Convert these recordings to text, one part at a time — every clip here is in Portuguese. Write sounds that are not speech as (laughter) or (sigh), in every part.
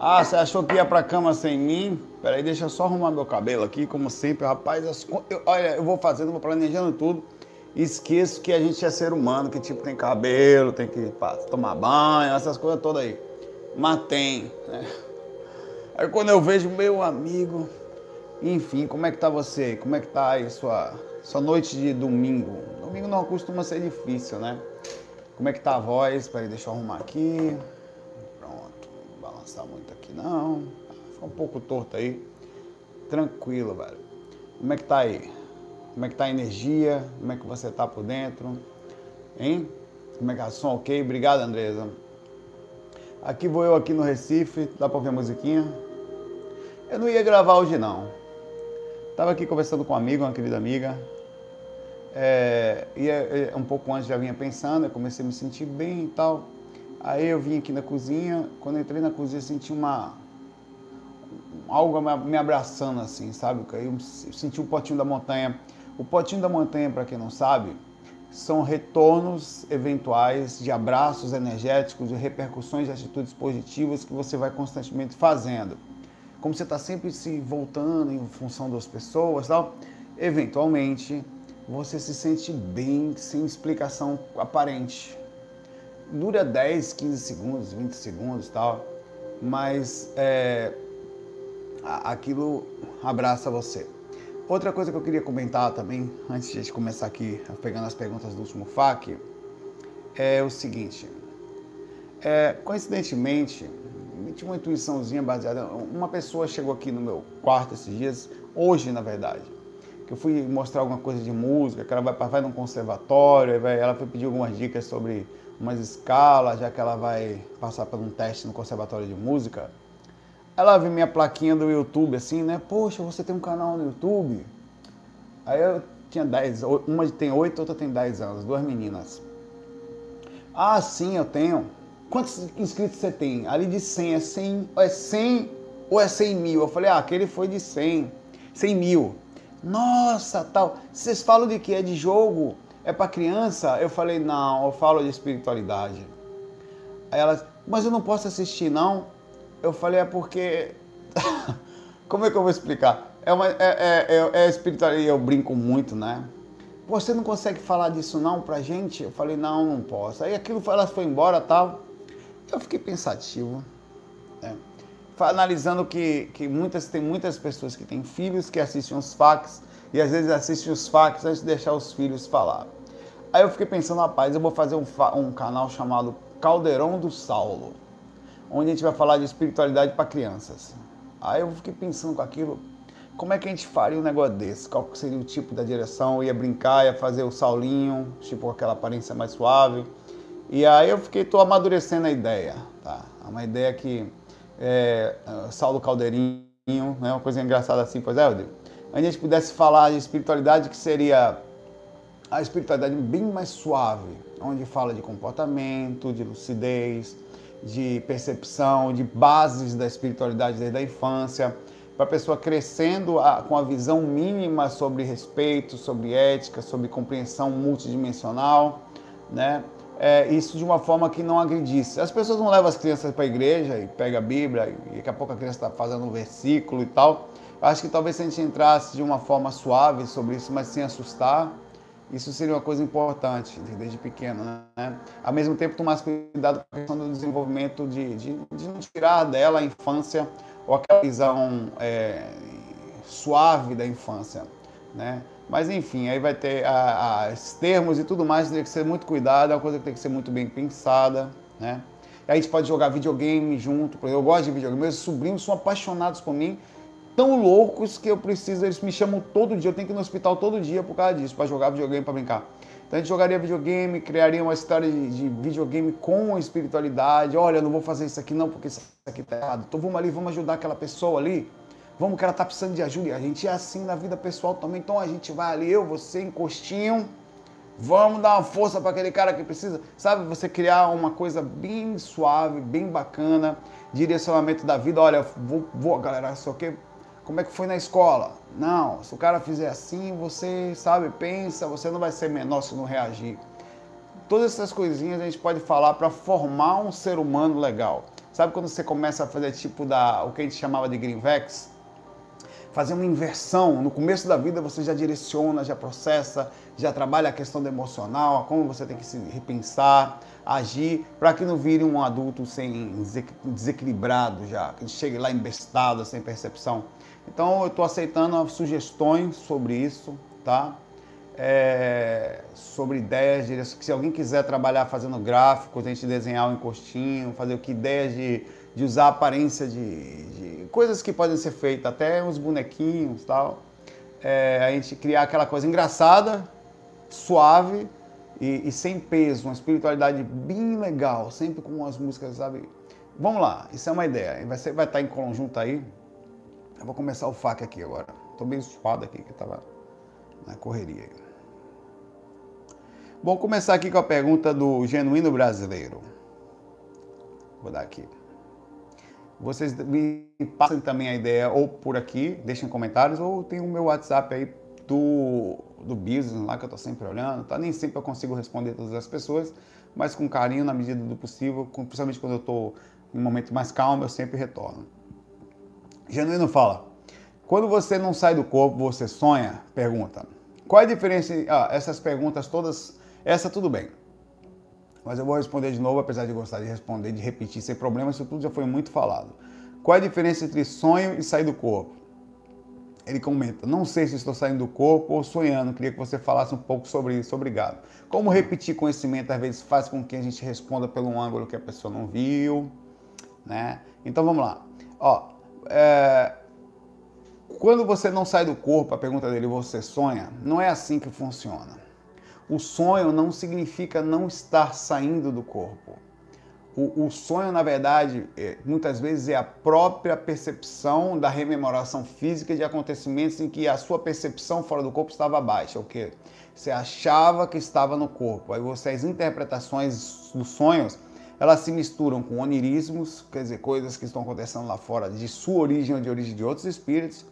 Ah, você achou que ia pra cama sem mim? Peraí, deixa eu só arrumar meu cabelo aqui, como sempre, rapaz. Eu, olha, eu vou fazendo, vou planejando tudo. Esqueço que a gente é ser humano, que tipo tem cabelo, tem que pá, tomar banho, essas coisas todas aí. Mas tem, né? Aí quando eu vejo meu amigo, enfim, como é que tá você? Como é que tá aí sua, sua noite de domingo? Domingo não costuma ser difícil, né? Como é que tá a voz? Peraí, deixa eu arrumar aqui. Balançar muito aqui não. Ficou um pouco torto aí. Tranquilo, velho. Como é que tá aí? Como é que tá a energia? Como é que você tá por dentro? Hein? Como é que é som ok? Obrigado, Andresa. Aqui vou eu aqui no Recife. Dá pra ouvir a musiquinha? Eu não ia gravar hoje não. Tava aqui conversando com um amigo, uma querida amiga. É, e é, é, um pouco antes já vinha pensando, eu comecei a me sentir bem e tal. Aí eu vim aqui na cozinha, quando entrei na cozinha senti uma algo me abraçando assim, sabe? Eu senti o potinho da montanha. O potinho da montanha, para quem não sabe, são retornos eventuais de abraços energéticos, de repercussões de atitudes positivas que você vai constantemente fazendo. Como você está sempre se voltando em função das pessoas, tal, eventualmente você se sente bem sem explicação aparente. Dura 10, 15 segundos, 20 segundos, tal, mas é, aquilo abraça você. Outra coisa que eu queria comentar também, antes de a gente começar aqui, pegando as perguntas do último FAQ, é o seguinte. É, coincidentemente, tinha uma intuiçãozinha baseada. Uma pessoa chegou aqui no meu quarto esses dias, hoje na verdade, que eu fui mostrar alguma coisa de música, que ela vai, vai num conservatório, vai, ela foi pedir algumas dicas sobre umas escalas, já que ela vai passar por um teste no conservatório de música. Ela viu minha plaquinha do YouTube assim, né? Poxa, você tem um canal no YouTube? Aí eu tinha 10, uma tem 8, outra tem 10 anos, duas meninas. Ah, sim, eu tenho. Quantos inscritos você tem? Ali de 100, é 100, é 100 ou é 100 mil? Eu falei, ah, aquele foi de 100, 100 mil. Nossa, tal. Vocês falam de que? É de jogo? É para criança? Eu falei, não, eu falo de espiritualidade. Aí ela, mas eu não posso assistir, não? Eu falei, é porque. (laughs) Como é que eu vou explicar? É, uma, é, é, é, é espiritual, e eu brinco muito, né? Você não consegue falar disso não pra gente? Eu falei, não, não posso. Aí aquilo ela foi embora tal. Eu fiquei pensativo. Né? Analisando que, que muitas, tem muitas pessoas que têm filhos que assistem os fax e às vezes assistem os fax antes de deixar os filhos falar. Aí eu fiquei pensando, rapaz, eu vou fazer um, um canal chamado Caldeirão do Saulo onde a gente vai falar de espiritualidade para crianças. Aí eu fiquei pensando com aquilo, como é que a gente faria um negócio desse? Qual seria o tipo da direção? Eu ia brincar, ia fazer o saulinho, tipo aquela aparência mais suave. E aí eu fiquei, tô amadurecendo a ideia, tá? É uma ideia que é, Saulo Caldeirinho, né? Uma coisa engraçada assim, pois é, Rodrigo? A gente pudesse falar de espiritualidade que seria a espiritualidade bem mais suave, onde fala de comportamento, de lucidez, de percepção, de bases da espiritualidade desde a infância, para a pessoa crescendo a, com a visão mínima sobre respeito, sobre ética, sobre compreensão multidimensional, né? É, isso de uma forma que não agredisse. As pessoas não levam as crianças para a igreja e pega a Bíblia e daqui a pouco a criança está fazendo um versículo e tal. Eu acho que talvez se a gente entrasse de uma forma suave sobre isso, mas sem assustar, isso seria uma coisa importante desde pequeno, né? Ao mesmo tempo, tomar cuidado com a questão do desenvolvimento de, de, de não tirar dela a infância ou aquela visão é, suave da infância, né? Mas enfim, aí vai ter a, a, os termos e tudo mais, tem que ser muito cuidado, é uma coisa que tem que ser muito bem pensada, né? E a gente pode jogar videogame junto, eu gosto de videogame, meus sobrinhos são apaixonados por mim, tão loucos que eu preciso, eles me chamam todo dia, eu tenho que ir no hospital todo dia por causa disso, para jogar videogame, para brincar. Então a gente jogaria videogame, criaria uma história de, de, videogame com espiritualidade. Olha, não vou fazer isso aqui não, porque isso aqui tá errado. Então vamos ali, vamos ajudar aquela pessoa ali. Vamos que ela tá precisando de ajuda. E a gente é assim na vida pessoal também. Então a gente vai ali, eu, você, encostinho. Vamos dar uma força para aquele cara que precisa. Sabe, você criar uma coisa bem suave, bem bacana. Direcionamento da vida. Olha, vou, vou galera, só que como é que foi na escola? Não, se o cara fizer assim, você sabe, pensa, você não vai ser menor se não reagir. Todas essas coisinhas a gente pode falar para formar um ser humano legal. Sabe quando você começa a fazer tipo da o que a gente chamava de Greenvex? Fazer uma inversão. No começo da vida você já direciona, já processa, já trabalha a questão do emocional, como você tem que se repensar, agir, para que não vire um adulto sem desequilibrado já, que chegue lá embestado, sem percepção. Então eu estou aceitando sugestões sobre isso, tá? É, sobre ideias, se alguém quiser trabalhar fazendo gráficos, a gente desenhar um encostinho, fazer o que ideias de, de usar a aparência de, de, coisas que podem ser feitas, até uns bonequinhos tal. É, a gente criar aquela coisa engraçada, suave e, e, sem peso, uma espiritualidade bem legal, sempre com umas músicas, sabe? Vamos lá, isso é uma ideia. Vai, ser, vai estar em conjunto aí. Eu vou começar o FAQ aqui agora. Estou bem suado aqui, que estava na correria. Vou começar aqui com a pergunta do genuíno brasileiro. Vou dar aqui. Vocês me passem também a ideia ou por aqui, deixem comentários, ou tem o meu WhatsApp aí do, do business lá que eu estou sempre olhando. Tá? Nem sempre eu consigo responder todas as pessoas, mas com carinho, na medida do possível, principalmente quando eu estou em um momento mais calmo, eu sempre retorno. Genuíno fala: quando você não sai do corpo, você sonha? Pergunta. Qual é a diferença? Ah, essas perguntas todas essa tudo bem. Mas eu vou responder de novo, apesar de gostar de responder, de repetir sem problema, isso tudo já foi muito falado. Qual é a diferença entre sonho e sair do corpo? Ele comenta: Não sei se estou saindo do corpo ou sonhando. Queria que você falasse um pouco sobre isso. Obrigado. Como repetir conhecimento às vezes faz com que a gente responda pelo ângulo que a pessoa não viu, né? Então vamos lá. Ó, é... quando você não sai do corpo, a pergunta dele, você sonha? Não é assim que funciona. O sonho não significa não estar saindo do corpo. O, o, sonho, na verdade, é, muitas vezes é a própria percepção da rememoração física de acontecimentos em que a sua percepção fora do corpo estava baixa, o que você achava que estava no corpo. Aí você, as interpretações dos sonhos, elas se misturam com onirismos, quer dizer, coisas que estão acontecendo lá fora de sua origem ou de origem de outros espíritos,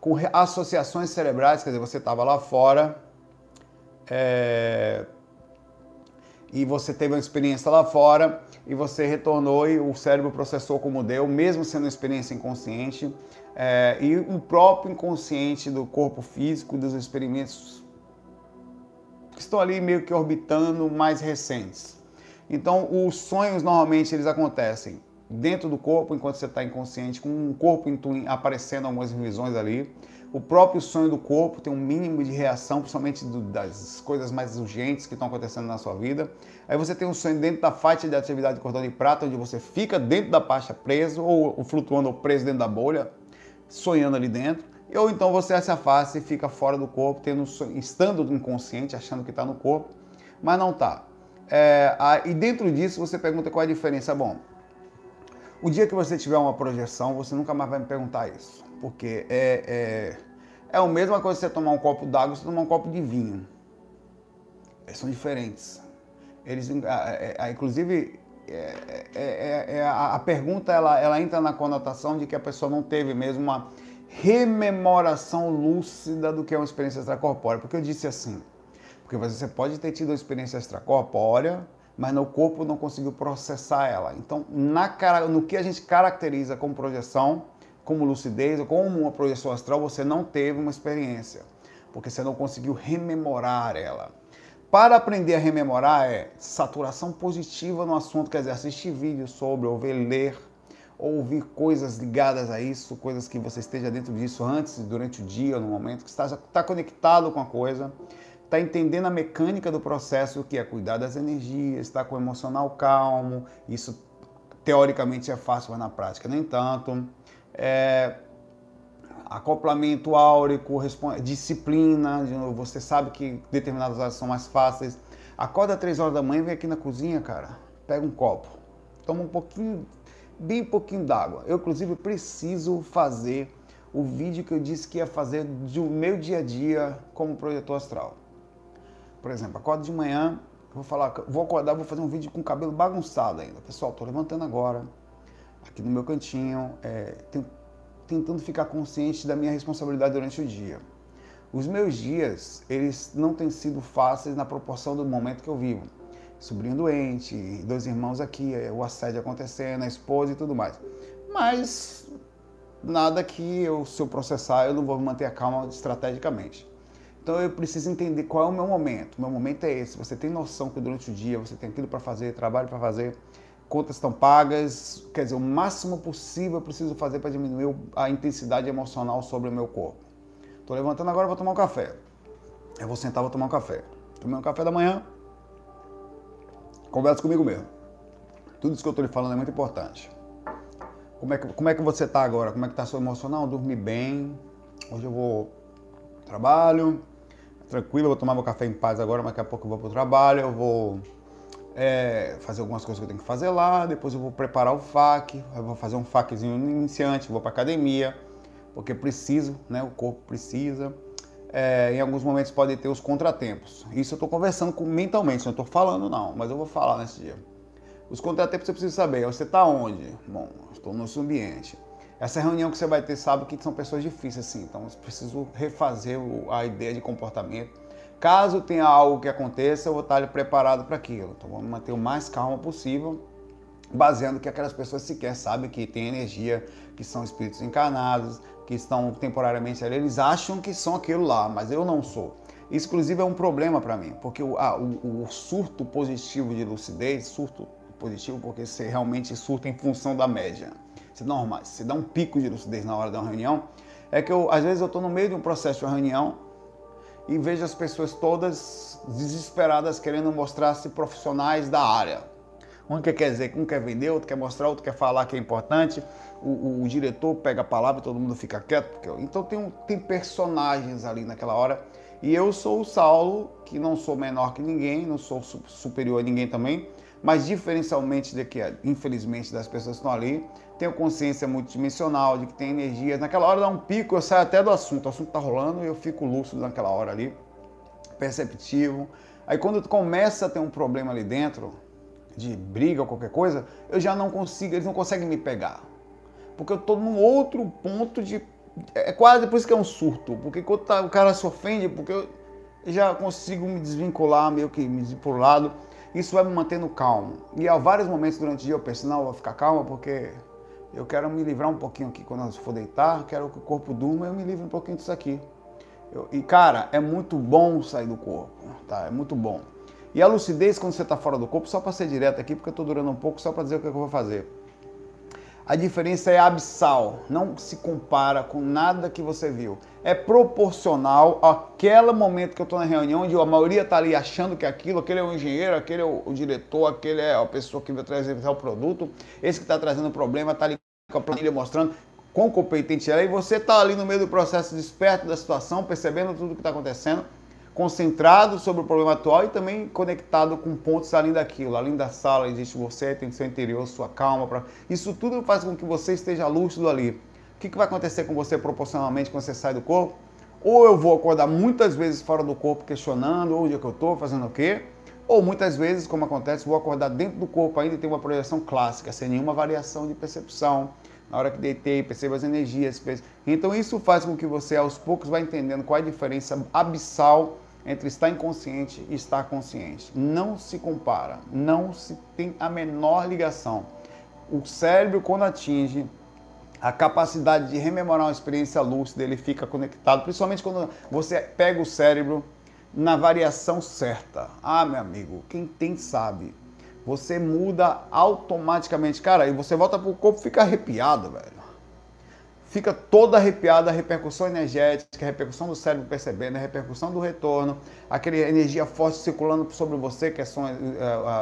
com associações cerebrais, quer dizer, você estava lá fora, é, e você teve uma experiência lá fora e você retornou e o cérebro processou como deu, mesmo sendo uma experiência inconsciente, é, e o próprio inconsciente do corpo físico, dos experimentos que estão ali meio que orbitando mais recentes. Então, os sonhos normalmente eles acontecem dentro do corpo enquanto você está inconsciente, com um corpo aparecendo algumas visões ali. O próprio sonho do corpo tem um mínimo de reação, principalmente do, das coisas mais urgentes que estão acontecendo na sua vida. Aí você tem um sonho dentro da faixa de atividade de cordão de prata, onde você fica dentro da faixa preso, ou, flutuando ou preso dentro da bolha, sonhando ali dentro. Ou então você se afasta e fica fora do corpo, tendo, estando inconsciente, achando que está no corpo, mas não está. É, e dentro disso você pergunta qual é a diferença. Bom, o dia que você tiver uma projeção, você nunca mais vai me perguntar isso. Porque é, é é a mesma coisa você tomar um copo d'água e você tomar um copo de vinho. Eles são diferentes. Eles, inclusive, é, é, é, a, a, pergunta ela, ela entra na conotação de que a pessoa não teve mesmo uma rememoração lúcida do que é uma experiência extracorpórea. Porque eu disse assim, porque você pode ter tido uma experiência extracorpórea, mas no corpo não conseguiu processar ela. Então, na, no que a gente caracteriza como projeção, como lucidez ou como uma projeção astral, você não teve uma experiência, porque você não conseguiu rememorar ela. Para aprender a rememorar é saturação positiva no assunto, quer dizer, assistir vídeos sobre, ouvir, ler, ouvir coisas ligadas a isso, coisas que você esteja dentro disso antes, durante o dia, no momento, que está, está conectado com a coisa, está entendendo a mecânica do processo, que é cuidar das energias, está com o emocional calmo, isso teoricamente é fácil, mas na prática nem tanto é, acoplamento áurico, disciplina, você sabe que determinadas áreas são mais fáceis. Acorda três horas da manhã, vem aqui na cozinha, cara, pega um copo, toma um pouquinho, bem pouquinho d'água. Eu, inclusive, preciso fazer o vídeo que eu disse que ia fazer do meu dia a dia como projetor astral. Por exemplo, acordo de manhã, vou falar, vou acordar, vou fazer um vídeo com o cabelo bagunçado ainda. Pessoal, tô levantando agora, aqui no meu cantinho, é, tentando ficar consciente da minha responsabilidade durante o dia. Os meus dias, eles não têm sido fáceis na proporção do momento que eu vivo. sobrinho doente, dois irmãos aqui, o assédio acontecendo, a esposa e tudo mais. Mas nada que eu, se eu processar, eu não vou manter a calma estrategicamente. Então eu preciso entender qual é o meu momento. Meu momento é esse. Você tem noção que durante o dia você tem aquilo para fazer, trabalho para fazer, contas estão pagas, quer dizer, o máximo possível eu preciso fazer para diminuir a intensidade emocional sobre o meu corpo. Estou levantando agora, vou tomar um café. Eu vou sentar, vou tomar um café. Tomei um café da manhã, conversa comigo mesmo. Tudo isso que eu estou lhe falando é muito importante. Como é que, como é que você está agora? Como é que está seu emocional? Dormi bem. Hoje eu vou trabalho, tranquilo, vou tomar meu café em paz agora, mas daqui a pouco eu vou para o trabalho, eu vou é, fazer algumas coisas que eu tenho que fazer lá, depois eu vou preparar o eu vou fazer um FAQzinho iniciante, vou para academia, porque preciso, né? O corpo precisa. É, em alguns momentos pode ter os contratempos. Isso eu estou conversando com, mentalmente, não estou falando não, mas eu vou falar nesse dia. Os contratempos você precisa saber. Você está onde? Bom, estou no seu ambiente. Essa reunião que você vai ter sabe que são pessoas difíceis, assim, então eu preciso refazer a ideia de comportamento Caso tenha algo que aconteça, eu vou estar preparado para aquilo. Então vamos manter o mais calmo possível, baseando que aquelas pessoas sequer sabem que tem energia, que são espíritos encarnados, que estão temporariamente ali, eles acham que são aquilo lá, mas eu não sou. Isso, inclusive, é um problema para mim, porque o, o, o, surto positivo de lucidez, surto positivo porque você realmente surta em função da média. Você, normal, você dá um pico de lucidez na hora da reunião, é que eu, às vezes eu estou no meio de um processo de reunião e vejo as pessoas todas desesperadas querendo mostrar-se profissionais da área. Um quer dizer, um quer vender, outro quer mostrar, outro quer falar que é importante. O, o, o diretor pega a palavra e todo mundo fica quieto. Porque, então tem, tem personagens ali naquela hora. E eu sou o Saulo, que não sou menor que ninguém, não sou superior a ninguém também, mas diferencialmente de que, infelizmente, das pessoas que estão ali, tenho consciência multidimensional, de que tem energia. Naquela hora dá um pico, eu saio até do assunto. O assunto está rolando e eu fico lúcido naquela hora ali, perceptivo. Aí quando começa a ter um problema ali dentro, de briga ou qualquer coisa, eu já não consigo, eles não conseguem me pegar. Porque eu estou num outro ponto de. É quase por isso que é um surto. Porque quando tá, o cara se ofende, porque eu já consigo me desvincular, meio que me por lado. Isso vai me mantendo calmo. E há vários momentos durante o dia eu penso, não, eu vou ficar calma porque eu quero me livrar um pouquinho aqui quando eu for deitar, quero que o corpo durma, eu me livre um pouquinho disso aqui. Eu, e cara, é muito bom sair do corpo, tá? É muito bom. E a lucidez quando você está fora do corpo, só para ser direto aqui, porque eu estou durando um pouco, só para dizer o é que eu vou fazer. A diferença é abissal, não se compara com nada que você viu. É proporcional àquele momento que eu estou na reunião, onde a maioria está ali achando que é aquilo, aquele é o engenheiro, aquele é o, diretor, aquele é a pessoa que vai trazer o produto, esse que está trazendo o problema, está ali com a planilha mostrando quão competente é, e você está ali no meio do processo desperto da situação, percebendo tudo o que está acontecendo concentrado sobre o problema atual e também conectado com pontos além daquilo. Além da sala existe você, tem seu interior, sua calma. Pra... Isso tudo faz com que você esteja lúcido ali. O que, que vai acontecer com você proporcionalmente quando você sai do corpo? Ou eu vou acordar muitas vezes fora do corpo questionando onde é que eu estou, fazendo o quê? Ou muitas vezes, como acontece, vou acordar dentro do corpo ainda e ter uma projeção clássica, sem nenhuma variação de percepção. Na hora que deitei, percebo as energias. Então isso faz com que você aos poucos vá entendendo qual é a diferença abissal entre estar inconsciente e estar consciente. Não se compara, não se tem a menor ligação. O cérebro, quando atinge a capacidade de rememorar uma experiência lúcida, ele fica conectado, principalmente quando você pega o cérebro na variação certa. Ah, meu amigo, quem tem sabe. Você muda automaticamente. Cara, e você volta pro corpo fica arrepiado, velho fica toda arrepiada a repercussão energética, a repercussão do cérebro percebendo, a repercussão do retorno, aquela energia forte circulando sobre você, que são eh,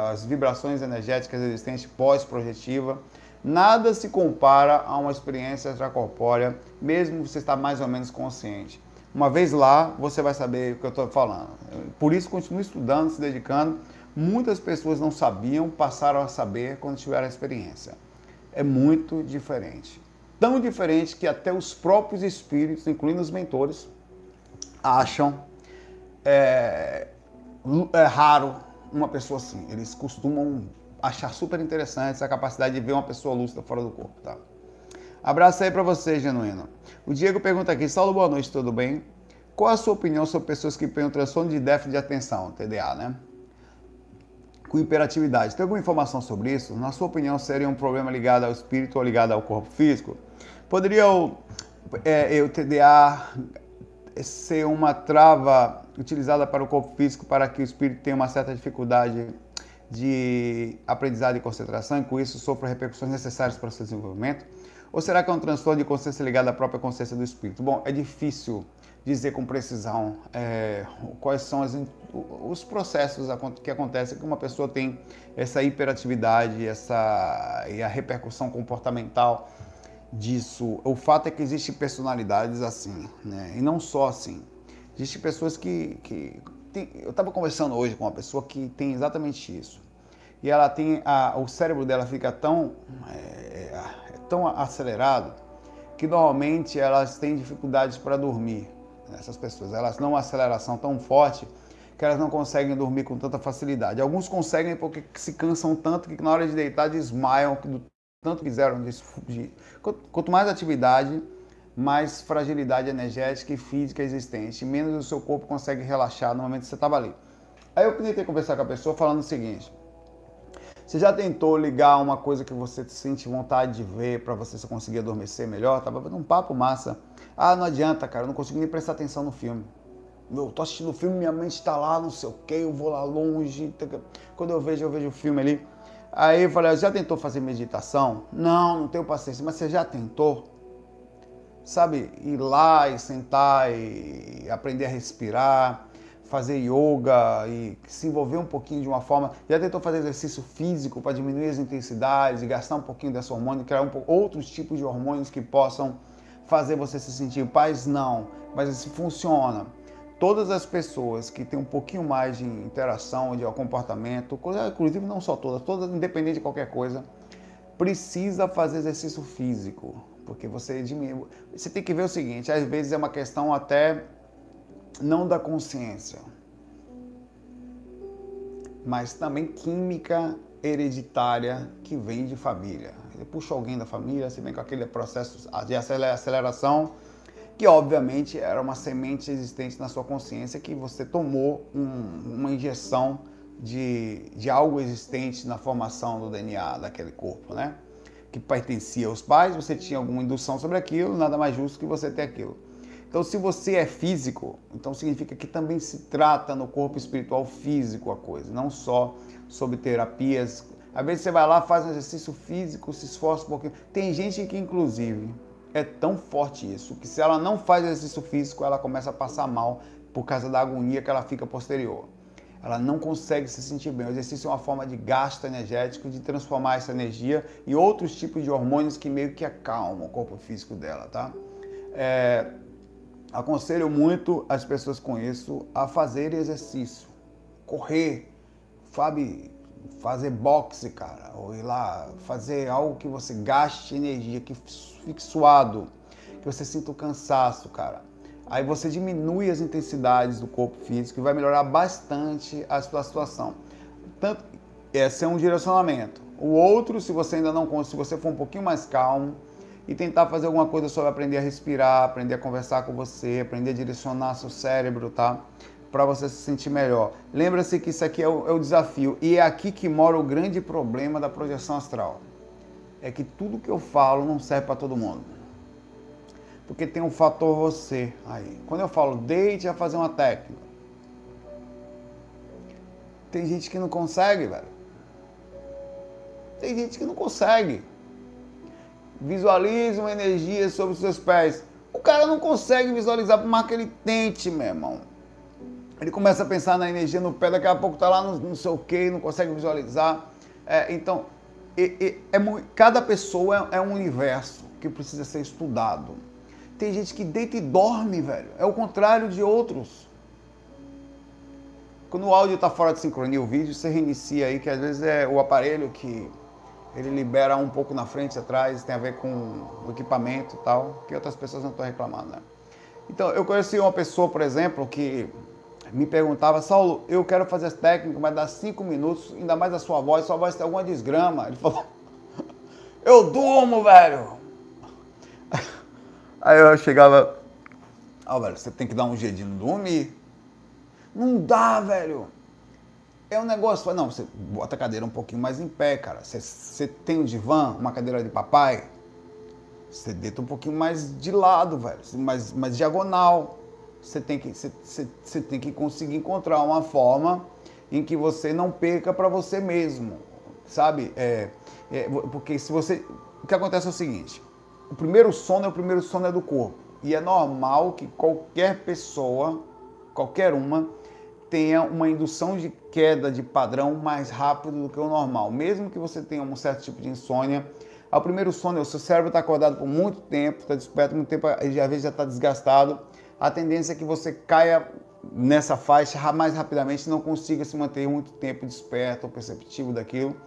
as vibrações energéticas existentes pós-projetiva. Nada se compara a uma experiência extracorpórea, mesmo você estar mais ou menos consciente. Uma vez lá, você vai saber o que eu estou falando. Por isso, continue estudando, se dedicando. Muitas pessoas não sabiam, passaram a saber quando tiveram a experiência. É muito diferente tão diferente que até os próprios espíritos, incluindo os mentores, acham é, é raro uma pessoa assim. Eles costumam achar super interessante essa capacidade de ver uma pessoa lúcida fora do corpo, tá? Abraço aí para você, Genuíno. O Diego pergunta aqui, Saulo, boa noite, tudo bem? Qual a sua opinião sobre pessoas que têm um transtorno de déficit de atenção, TDA, né? com hiperatividade. Tem alguma informação sobre isso? Na sua opinião, seria um problema ligado ao espírito ou ligado ao corpo físico? Poderia o, é, o TDA ser uma trava utilizada para o corpo físico para que o espírito tenha uma certa dificuldade de aprendizado e concentração e com isso sofra repercussões necessárias para o seu desenvolvimento? Ou será que é um transtorno de consciência ligado à própria consciência do espírito? Bom, é difícil dizer com precisão é, quais são as, os processos que acontecem que uma pessoa tem essa hiperatividade essa, e a repercussão comportamental disso. O fato é que existem personalidades assim, né? e não só assim. Existem pessoas que. que tem, eu estava conversando hoje com uma pessoa que tem exatamente isso. E ela tem. A, o cérebro dela fica tão, é, é tão acelerado que normalmente elas têm dificuldades para dormir essas pessoas. Elas não uma aceleração tão forte que elas não conseguem dormir com tanta facilidade. Alguns conseguem porque se cansam tanto que na hora de deitar desmaiam do tanto fizeram de, de quanto mais atividade, mais fragilidade energética e física existente, menos o seu corpo consegue relaxar no momento que você estava ali. Aí eu tentei conversar com a pessoa falando o seguinte: você já tentou ligar uma coisa que você sente vontade de ver para você conseguir adormecer melhor? Tava fazendo um papo massa. Ah, não adianta, cara, eu não consigo nem prestar atenção no filme. Eu tô assistindo o filme, minha mente está lá, não sei o que, eu vou lá longe. Quando eu vejo, eu vejo o filme ali. Aí eu falei, já tentou fazer meditação? Não, não tenho paciência, mas você já tentou? Sabe, ir lá e sentar e aprender a respirar, fazer yoga e se envolver um pouquinho de uma forma. Já tentou fazer exercício físico para diminuir as intensidades e gastar um pouquinho desse hormônio, criar um outros tipos de hormônios que possam fazer você se sentir paz? Não, mas isso funciona. Todas as pessoas que têm um pouquinho mais de interação, de comportamento, inclusive não só todas, todas, independente de qualquer coisa, precisa fazer exercício físico, porque você diminui. Você tem que ver o seguinte: às vezes é uma questão até não da consciência, mas também química hereditária que vem de família. Você puxa alguém da família, você vem com aquele processo de aceleração, que obviamente era uma semente existente na sua consciência que você tomou um, uma injeção de, de algo existente na formação do DNA daquele corpo, né? Que pertencia aos pais, você tinha alguma indução sobre aquilo, nada mais justo que você ter aquilo. Então, se você é físico, então significa que também se trata no corpo espiritual físico a coisa, não só sobre terapias. Às vezes você vai lá, faz um exercício físico, se esforça um pouquinho. Tem gente que, inclusive, é tão forte isso, que se ela não faz exercício físico, ela começa a passar mal por causa da agonia que ela fica posterior. Ela não consegue se sentir bem. O exercício é uma forma de gasto energético, de transformar essa energia em outros tipos de hormônios que meio que acalmam o corpo físico dela, tá? É, aconselho muito as pessoas com isso a fazer exercício, correr, sabe, fazer boxe, cara, ou ir lá fazer algo que você gaste energia, que fique suado, que você sinta o cansaço, cara. Aí você diminui as intensidades do corpo físico e vai melhorar bastante a sua situação. Tanto esse é um direcionamento. O outro, se você ainda não se você for um pouquinho mais calmo, e tentar fazer alguma coisa sobre aprender a respirar, aprender a conversar com você, aprender a direcionar seu cérebro, tá? Para você se sentir melhor. Lembra-se que isso aqui é o, é o desafio e é aqui que mora o grande problema da projeção astral. É que tudo que eu falo não serve para todo mundo. Porque tem um fator você aí. Quando eu falo deite a fazer uma técnica, tem gente que não consegue, velho. Tem gente que não consegue. Visualize uma energia sobre os seus pés. O cara não consegue visualizar, por mais que ele tente, meu irmão. Ele começa a pensar na energia no pé, daqui a pouco tá lá no não sei o que, não consegue visualizar. É, então, é, é, cada pessoa é, é um universo que precisa ser estudado. Tem gente que deita e dorme, velho. É o contrário de outros. Quando o áudio está fora de sincronia, o vídeo, você reinicia aí, que às vezes é o aparelho que ele libera um pouco na frente e atrás, tem a ver com o equipamento e tal, que outras pessoas não estão reclamando, né? Então, eu conheci uma pessoa, por exemplo, que me perguntava, Saulo, eu quero fazer esse técnico, mas dá cinco minutos, ainda mais a sua voz, sua voz tem alguma desgrama. Ele falou, (laughs) eu durmo, velho. Aí eu chegava, ah, velho, você tem que dar um jeito de não dormir. Não dá, velho. É um negócio, não, você bota a cadeira um pouquinho mais em pé, cara. Você, você tem um divã, uma cadeira de papai, você deita um pouquinho mais de lado, velho, mais, mais diagonal. Você tem, que, você, você, você tem que conseguir encontrar uma forma em que você não perca para você mesmo, sabe? É, é, porque se você. O que acontece é o seguinte: o primeiro sono é o primeiro sono é do corpo. E é normal que qualquer pessoa, qualquer uma, tenha uma indução de queda de padrão mais rápido do que o normal. Mesmo que você tenha um certo tipo de insônia, ao primeiro sono, o seu cérebro está acordado por muito tempo, está desperto muito tempo, e às vezes já está desgastado. A tendência é que você caia nessa faixa mais rapidamente, não consiga se manter muito tempo desperto ou perceptivo daquilo.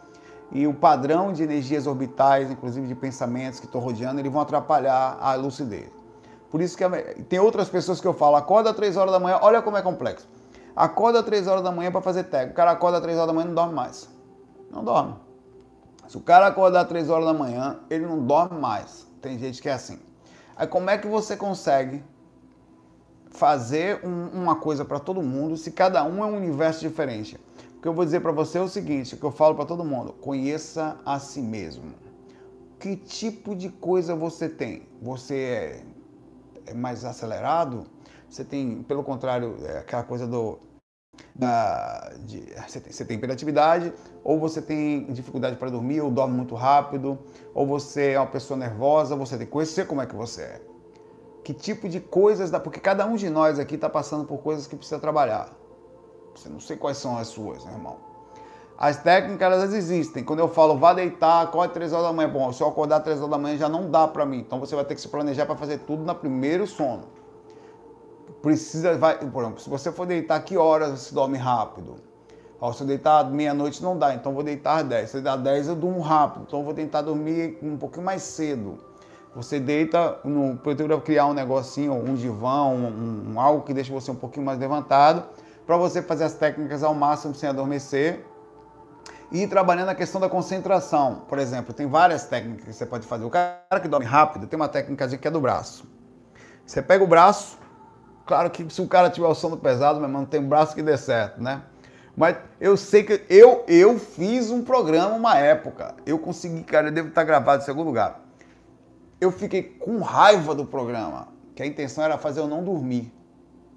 E o padrão de energias orbitais, inclusive de pensamentos que estão rodeando, eles vão atrapalhar a lucidez. Por isso que tem outras pessoas que eu falo, acorda às 3 horas da manhã, olha como é complexo. Acorda às 3 horas da manhã para fazer técnico. O cara acorda às 3 horas da manhã e não dorme mais. Não dorme. Se o cara acordar às 3 horas da manhã, ele não dorme mais. Tem gente que é assim. Aí como é que você consegue fazer um, uma coisa para todo mundo se cada um é um universo diferente? O que eu vou dizer para você é o seguinte, o que eu falo para todo mundo, conheça a si mesmo. Que tipo de coisa você tem? Você é, é mais acelerado? Você tem, pelo contrário, é aquela coisa do da, de, você, tem, você tem hiperatividade, ou você tem dificuldade para dormir, ou dorme muito rápido, ou você é uma pessoa nervosa, você tem que conhecer como é que você é. Que tipo de coisas, dá, porque cada um de nós aqui está passando por coisas que precisa trabalhar. Você não sei quais são as suas, né, irmão. As técnicas elas existem. Quando eu falo vá deitar, acorde 3 horas da manhã, bom, se eu acordar 3 horas da manhã já não dá para mim. Então você vai ter que se planejar para fazer tudo no primeiro sono precisa, vai, por exemplo, se você for deitar, que horas você dorme rápido? Ó, se eu deitar meia-noite não dá, então vou deitar às 10. Se eu deitar 10 eu durmo rápido, então vou tentar dormir um pouquinho mais cedo. Você deita, no, procura criar um negocinho, um divã, um, um, algo que deixe você um pouquinho mais levantado, para você fazer as técnicas ao máximo sem adormecer. E trabalhando a questão da concentração. Por exemplo, tem várias técnicas que você pode fazer. O cara que dorme rápido tem uma técnica que é do braço. Você pega o braço, Claro que se o cara tiver o sono pesado, meu irmão, tem braço que dê certo, né? Mas eu sei que eu, eu fiz um programa uma época. Eu consegui, cara, eu devo estar gravado em segundo lugar. Eu fiquei com raiva do programa, que a intenção era fazer eu não dormir.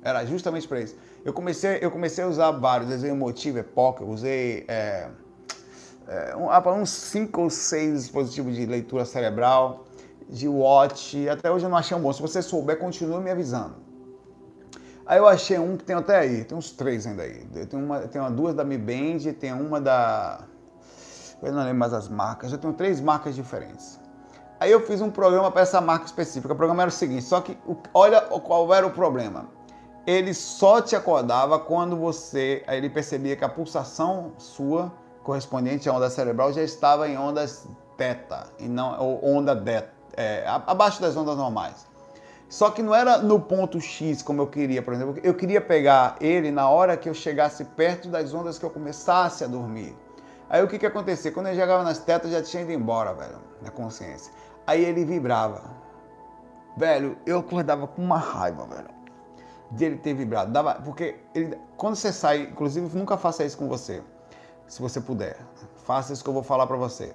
Era justamente para isso. Eu comecei, eu comecei a usar vários, usei Emotivo, Epoch, usei é, é, uns cinco ou seis dispositivos de leitura cerebral, de watch. Até hoje eu não achei um bom. Se você souber, continue me avisando. Aí eu achei um que tem até aí, tem uns três ainda aí. Tem uma, tem uma duas da Mi Band, tem uma da. Eu não lembro mais as marcas, eu tenho três marcas diferentes. Aí eu fiz um programa para essa marca específica. O programa era o seguinte, só que olha qual era o problema. Ele só te acordava quando você, ele percebia que a pulsação sua correspondente à onda cerebral já estava em ondas teta e não ou onda delta, é, abaixo das ondas normais. Só que não era no ponto X como eu queria, por exemplo. Eu queria pegar ele na hora que eu chegasse perto das ondas que eu começasse a dormir. Aí o que que acontecia? Quando eu chegava nas tetas, já tinha ido embora, velho, na consciência. Aí ele vibrava. Velho, eu acordava com uma raiva, velho, de ele ter vibrado. Dava, porque ele, quando você sai, inclusive nunca faça isso com você, se você puder. Faça isso que eu vou falar para você.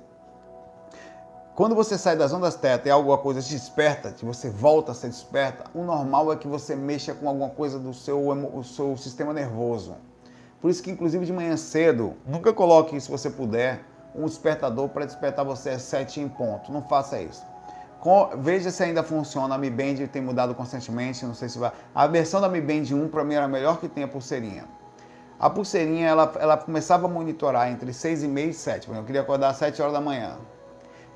Quando você sai das ondas teta e alguma coisa te desperta, você volta a ser desperta, o normal é que você mexa com alguma coisa do seu, o seu sistema nervoso. Por isso que, inclusive, de manhã cedo, nunca coloque, se você puder, um despertador para despertar você às 7 em ponto. Não faça isso. Veja se ainda funciona. A Mi Band tem mudado constantemente, não sei se vai. A versão da Mi Band 1 para mim era a melhor que tem a pulseirinha. A pulseirinha ela, ela começava a monitorar entre 6 e meia e 7. Eu queria acordar às 7 horas da manhã.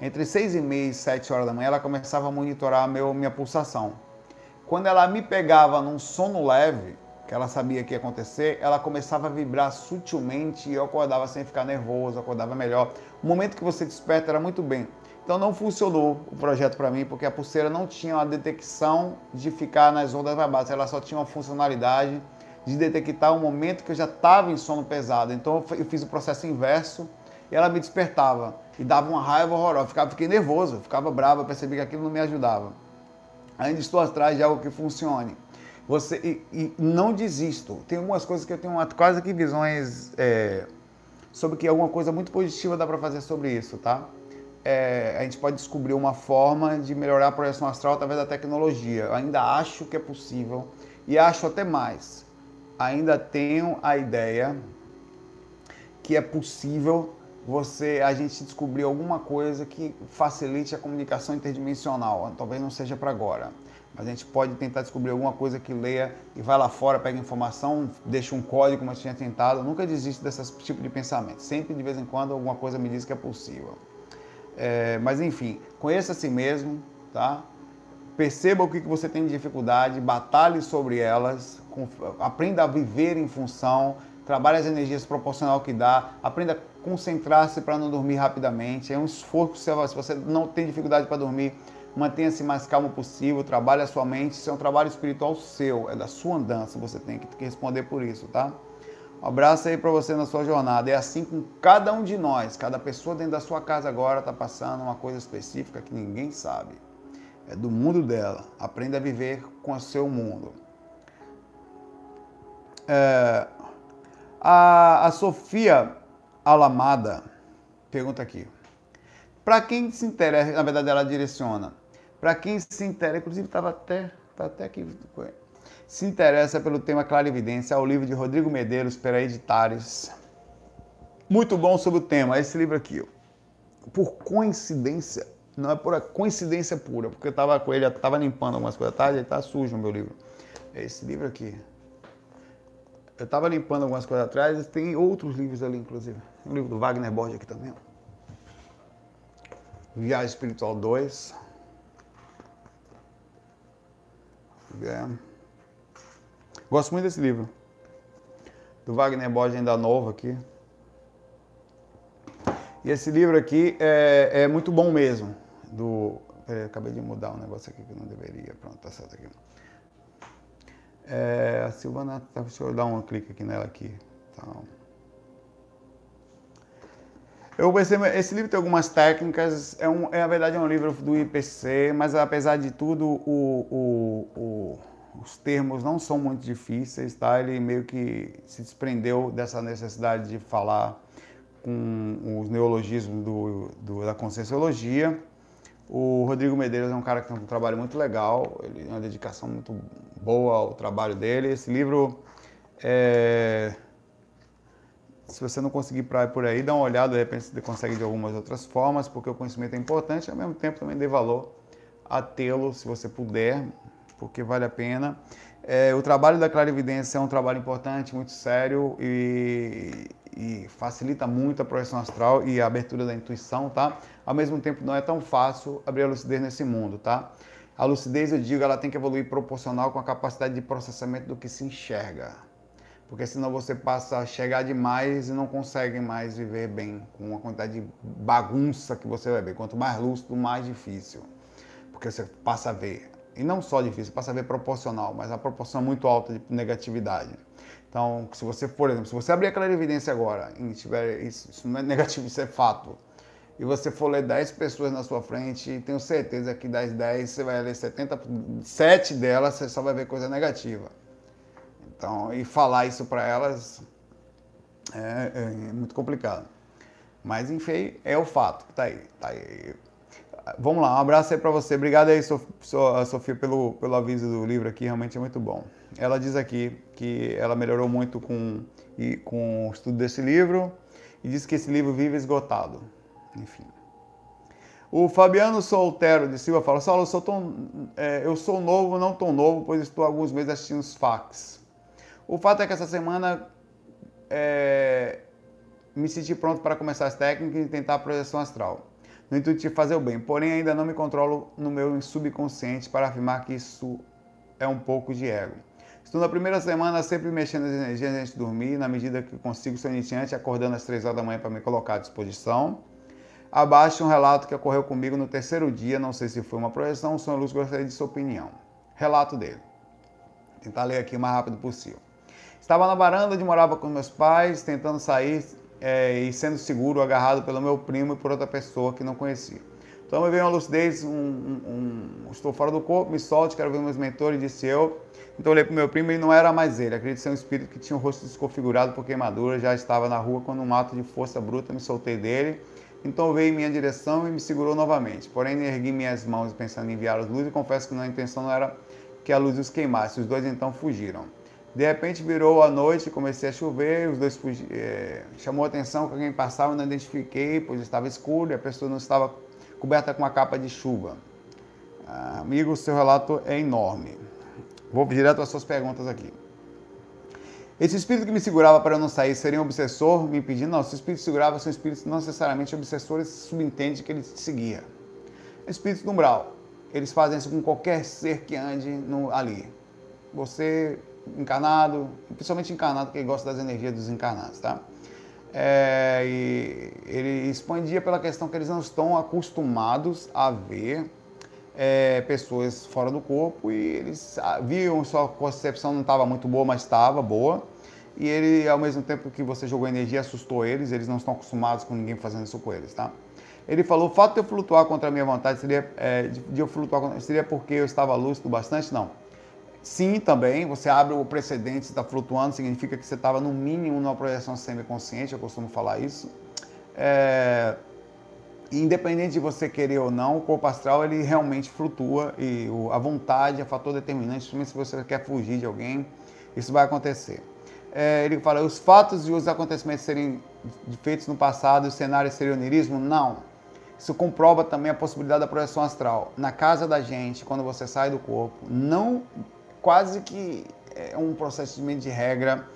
Entre 6 e meia e 7 horas da manhã, ela começava a monitorar a meu, minha pulsação. Quando ela me pegava num sono leve, que ela sabia que ia acontecer, ela começava a vibrar sutilmente e eu acordava sem ficar nervoso, acordava melhor. O momento que você desperta era muito bem. Então não funcionou o projeto para mim, porque a pulseira não tinha uma detecção de ficar nas ondas mais baixas, ela só tinha uma funcionalidade de detectar o momento que eu já estava em sono pesado. Então eu fiz o processo inverso e ela me despertava e dava uma raiva horrorosa. Ficava, fiquei nervoso, ficava bravo, percebi que aquilo não me ajudava. Ainda estou atrás de algo que funcione. Você, e, e não desisto. Tem algumas coisas que eu tenho uma, quase que visões é, sobre que alguma coisa muito positiva dá para fazer sobre isso, tá? É, a gente pode descobrir uma forma de melhorar a projeção astral através da tecnologia. Eu ainda acho que é possível e acho até mais. Ainda tenho a ideia que é possível você a gente descobrir alguma coisa que facilite a comunicação interdimensional. Talvez não seja para agora, mas a gente pode tentar descobrir alguma coisa que leia e vai lá fora, pega informação, deixa um código como eu tinha tentado. Eu nunca desisto desse tipo de pensamento. Sempre de vez em quando alguma coisa me diz que é possível. É, mas enfim, conheça a si mesmo, tá? Perceba o que você tem de dificuldade, batalhe sobre elas, aprenda a viver em função, trabalhe as energias proporcional que dá, aprenda a concentrar-se para não dormir rapidamente. É um esforço, se você não tem dificuldade para dormir, mantenha-se mais calmo possível, trabalhe a sua mente, isso é um trabalho espiritual seu, é da sua andança, você tem que responder por isso, tá? Um abraço aí para você na sua jornada. É assim com cada um de nós, cada pessoa dentro da sua casa agora está passando uma coisa específica que ninguém sabe. É do mundo dela. Aprenda a viver com o seu mundo. É, a, a Sofia Alamada pergunta aqui. Para quem se interessa, na verdade ela direciona. Para quem se interessa, inclusive estava até, tá até aqui se interessa pelo tema clarividência, ao livro de Rodrigo Medeiros, pela Editares. Muito bom sobre o tema, esse livro aqui. Por coincidência, não é por coincidência pura, porque eu estava com ele, estava limpando algumas coisas tarde, ele está sujo o meu livro. É esse livro aqui. Eu estava limpando algumas coisas atrás, tem outros livros ali, inclusive. Um livro do Wagner Borges aqui também. Viagem Espiritual 2. É. Gosto muito desse livro. Do Wagner Borges, ainda novo aqui. E esse livro aqui é, é muito bom mesmo. Do, peraí, acabei de mudar um negócio aqui que não deveria. Pronto, tá certo aqui. É, a Silvana, tá, deixa eu dar um clique aqui nela aqui. Então, eu percebo, esse livro tem algumas técnicas, é, um, é na verdade é um livro do IPC, mas apesar de tudo, o, o, o os termos não são muito difíceis, tá? Ele meio que se desprendeu dessa necessidade de falar com os neologismos do, do, da conscienciologia. O Rodrigo Medeiros é um cara que tem um trabalho muito legal, ele tem uma dedicação muito boa ao trabalho dele. Esse livro, é... se você não conseguir ir por aí, dá uma olhada, de repente você consegue de algumas outras formas, porque o conhecimento é importante e ao mesmo tempo também dê valor a tê-lo, se você puder, porque vale a pena. É, o trabalho da clarividência é um trabalho importante, muito sério e, e, facilita muito a projeção astral e a abertura da intuição, tá? Ao mesmo tempo, não é tão fácil abrir a lucidez nesse mundo, tá? A lucidez, eu digo, ela tem que evoluir proporcional com a capacidade de processamento do que se enxerga. Porque senão você passa a chegar demais e não consegue mais viver bem com a quantidade de bagunça que você vai ver. Quanto mais lúcido, mais difícil. Porque você passa a ver e não só difícil, passa a ver proporcional, mas a proporção é muito alta de negatividade. Então, se você, por exemplo, se você abrir aquela evidência agora e tiver isso, isso não é negativo, isso é fato, e você for ler 10 pessoas na sua frente, tenho certeza que das 10 você vai ler 70, 7 delas você só vai ver coisa negativa. Então, e falar isso para elas é, é, muito complicado. Mas enfim, é o fato, tá aí, tá aí. Vamos lá, um abraço aí para você. Obrigado aí, Sofia, pelo, pelo aviso do livro aqui, realmente é muito bom. Ela diz aqui que ela melhorou muito com, com o estudo desse livro e diz que esse livro vive esgotado. Enfim. O Fabiano Soltero de Silva fala: Saulo, eu sou, é, eu sou novo, não tão novo, pois estou há alguns meses assistindo os fax. O fato é que essa semana é, me senti pronto para começar as técnicas e tentar a projeção astral no intuito de fazer o bem. Porém, ainda não me controlo no meu subconsciente para afirmar que isso é um pouco de ego. Estou na primeira semana sempre mexendo as energias antes de dormir, na medida que consigo ser iniciante, acordando às três horas da manhã para me colocar à disposição. Abaixo um relato que ocorreu comigo no terceiro dia, não sei se foi uma projeção, o Sr. Luz gostaria de sua opinião. Relato dele. Vou tentar ler aqui o mais rápido possível. Estava na varanda onde morava com meus pais, tentando sair é, e sendo seguro, agarrado pelo meu primo e por outra pessoa que não conhecia. Então me veio uma lucidez, um, um, um, estou fora do corpo, me solte, quero ver meus mentores, disse eu. Então olhei para o meu primo e não era mais ele. Acredito ser um espírito que tinha o rosto desconfigurado por queimadura, já estava na rua quando um ato de força bruta me soltei dele. Então veio em minha direção e me segurou novamente. Porém, ergui minhas mãos pensando em enviar as luzes e confesso que a intenção não era que a luz os queimasse. Os dois então fugiram. De repente virou a noite, comecei a chover, os dois fugi, é, chamou a atenção que alguém passava, não identifiquei, pois estava escuro e a pessoa não estava coberta com uma capa de chuva. Ah, amigo, seu relato é enorme. Vou direto às suas perguntas aqui. Esse espírito que me segurava para eu não sair seria um obsessor me impedindo? Não, se o espírito segurava, são espíritos não necessariamente obsessores, subentende que ele te seguia. Espíritos do umbral, eles fazem isso com qualquer ser que ande no, ali. Você encarnado, principalmente encarnado, que gosta das energias dos encarnados, tá? É, e ele expandia pela questão que eles não estão acostumados a ver é, pessoas fora do corpo e eles viam sua concepção não estava muito boa, mas estava boa. E ele, ao mesmo tempo que você jogou energia, assustou eles, eles não estão acostumados com ninguém fazendo isso com eles, tá? Ele falou, o fato de eu flutuar contra a minha vontade seria, é, de eu flutuar seria porque eu estava lúcido bastante? Não. Sim, também, você abre o precedente, está flutuando, significa que você estava no mínimo numa projeção semiconsciente, eu costumo falar isso. É, independente de você querer ou não, o corpo astral ele realmente flutua e a vontade é fator determinante, principalmente se você quer fugir de alguém, isso vai acontecer. É, ele fala, os fatos e os acontecimentos serem feitos no passado, o cenário seria onirismo? Não. Isso comprova também a possibilidade da projeção astral. Na casa da gente, quando você sai do corpo, não quase que é um procedimento de regra,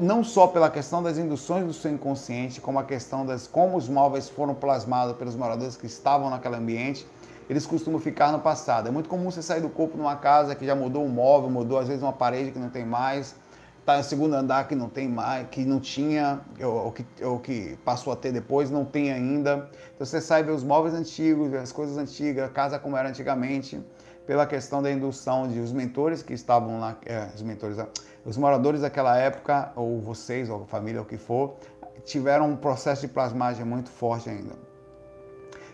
não só pela questão das induções do seu inconsciente, como a questão das como os móveis foram plasmados pelos moradores que estavam naquele ambiente, eles costumam ficar no passado. É muito comum você sair do corpo numa casa que já mudou um móvel, mudou às vezes uma parede que não tem mais, está no segundo andar que não tem mais, que não tinha, ou, ou, que, ou que passou a ter depois, não tem ainda. Então você sai ver os móveis antigos, ver as coisas antigas, a casa como era antigamente pela questão da indução de os mentores que estavam lá, é, os mentores, os moradores daquela época, ou vocês, ou família, ou o que for, tiveram um processo de plasmagem muito forte ainda.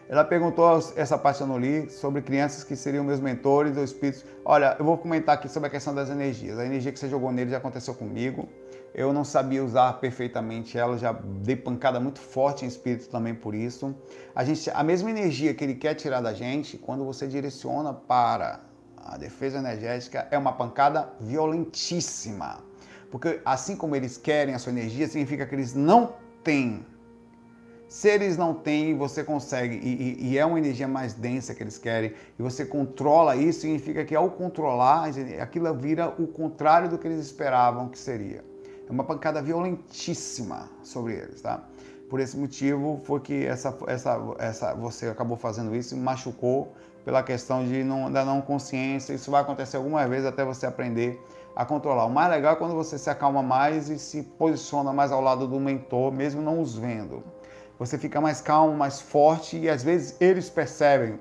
Ela perguntou essa parte eu não li sobre crianças que seriam meus mentores ou espíritos. Olha, eu vou comentar aqui sobre a questão das energias. A energia que você jogou nele já aconteceu comigo. Eu não sabia usar perfeitamente ela, já dei pancada muito forte em espírito também por isso. A, gente, a mesma energia que ele quer tirar da gente, quando você direciona para a defesa energética, é uma pancada violentíssima. Porque assim como eles querem a sua energia, significa que eles não têm. Se eles não têm, você consegue, e, e, e, é uma energia mais densa que eles querem, e você controla isso, significa que ao controlar, aquilo vira o contrário do que eles esperavam que seria. É uma pancada violentíssima sobre eles, tá? Por esse motivo foi que essa, essa, essa, você acabou fazendo isso e machucou pela questão de não, da não consciência. Isso vai acontecer algumas vezes até você aprender a controlar. O mais legal é quando você se acalma mais e se posiciona mais ao lado do mentor, mesmo não os vendo. Você fica mais calmo, mais forte e às vezes eles percebem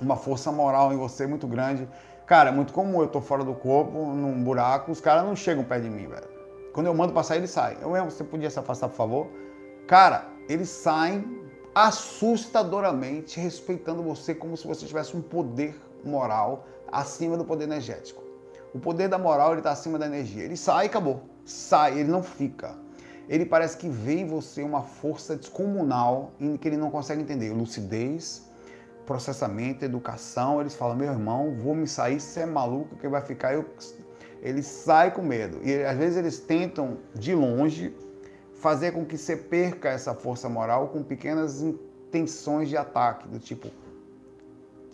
uma força moral em você muito grande. Cara, é muito comum eu tô fora do corpo, num buraco, os caras não chegam perto de mim, velho. Quando eu mando para sair, ele sai. Eu mesmo, você podia se afastar, por favor? Cara, eles saem assustadoramente respeitando você como se você tivesse um poder moral acima do poder energético. O poder da moral ele está acima da energia. Ele sai e acabou. Sai, ele não fica. Ele parece que vê em você uma força descomunal em que ele não consegue entender. Lucidez, processamento, educação. Eles falam: meu irmão, vou me sair, você é maluco, que vai ficar eu ele sai com medo. E às vezes eles tentam, de longe, fazer com que você perca essa força moral com pequenas intenções de ataque, do tipo,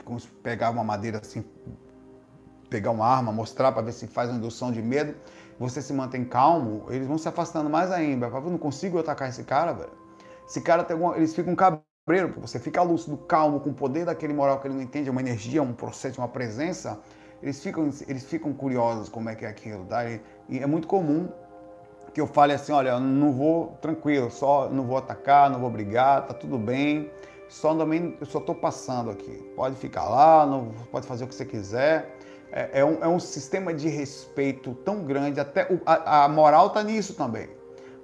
como pegar uma madeira assim, pegar uma arma, mostrar para ver se faz uma indução de medo, você se mantém calmo, eles vão se afastando mais ainda. Eu não consigo atacar esse cara, velho. Esse cara tem alguma... eles ficam cabreiro, você fica lúcido, calmo, com o poder daquele moral que ele não entende, uma energia, um processo, uma presença, eles ficam, eles ficam curiosos como é que é aquilo, tá? E, e é muito comum que eu fale assim, olha, não vou, tranquilo, só não vou atacar, não vou brigar, tá tudo bem, só também, eu só estou passando aqui. Pode ficar lá, não, pode fazer o que você quiser. É, é, um, é um sistema de respeito tão grande, até o, a, a moral tá nisso também.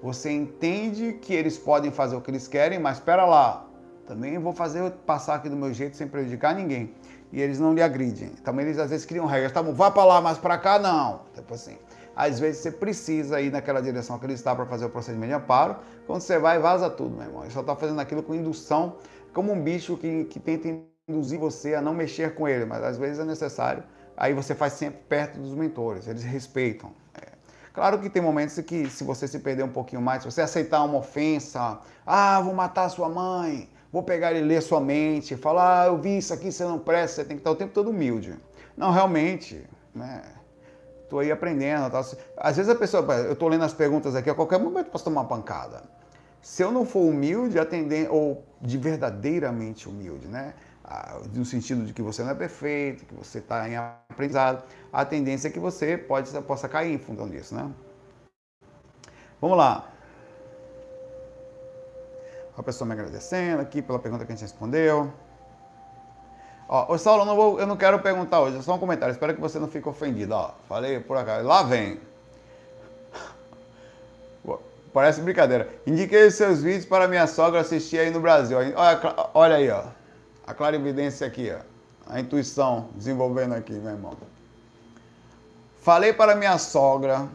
Você entende que eles podem fazer o que eles querem, mas espera lá, Também vou fazer passar aqui do meu jeito sem prejudicar ninguém. E eles não lhe agridem. Também eles às vezes criam regras. Tá bom, vá para lá, mas para cá não. Tipo assim. Às vezes você precisa ir naquela direção que ele está para fazer o procedimento de amparo. Quando você vai, vaza tudo, meu irmão. Ele só está fazendo aquilo com indução, como um bicho que, que tenta induzir você a não mexer com ele. Mas às vezes é necessário. Aí você faz sempre perto dos mentores. Eles respeitam. É. Claro que tem momentos que se você se perder um pouquinho mais, se você aceitar uma ofensa, ah, vou matar sua mãe, vou pegar e ler sua mente, falar, ah, eu vi isso aqui, você não presta, você tem que estar o tempo todo humilde. Não, realmente, né? Estou aí aprendendo. Tá? Às vezes a pessoa, eu estou lendo as perguntas aqui, a qualquer momento posso tomar uma pancada. Se eu não for humilde, atender, ou de verdadeiramente humilde, né? No sentido de que você não é perfeito, que você está em aprendizado, a tendência é que você pode, possa cair em função disso, né? Vamos lá. A pessoa me agradecendo aqui pela pergunta que a gente respondeu. Ó, ô Saulo, não, vou, eu não quero perguntar hoje, é só um comentário. Espero que você não fique ofendido. Ó, falei por acaso. Lá vem. Parece brincadeira. Indiquei seus vídeos para minha sogra assistir aí no Brasil. Olha, olha aí, ó. A clarividência aqui, ó. A intuição desenvolvendo aqui, meu irmão. Falei para minha sogra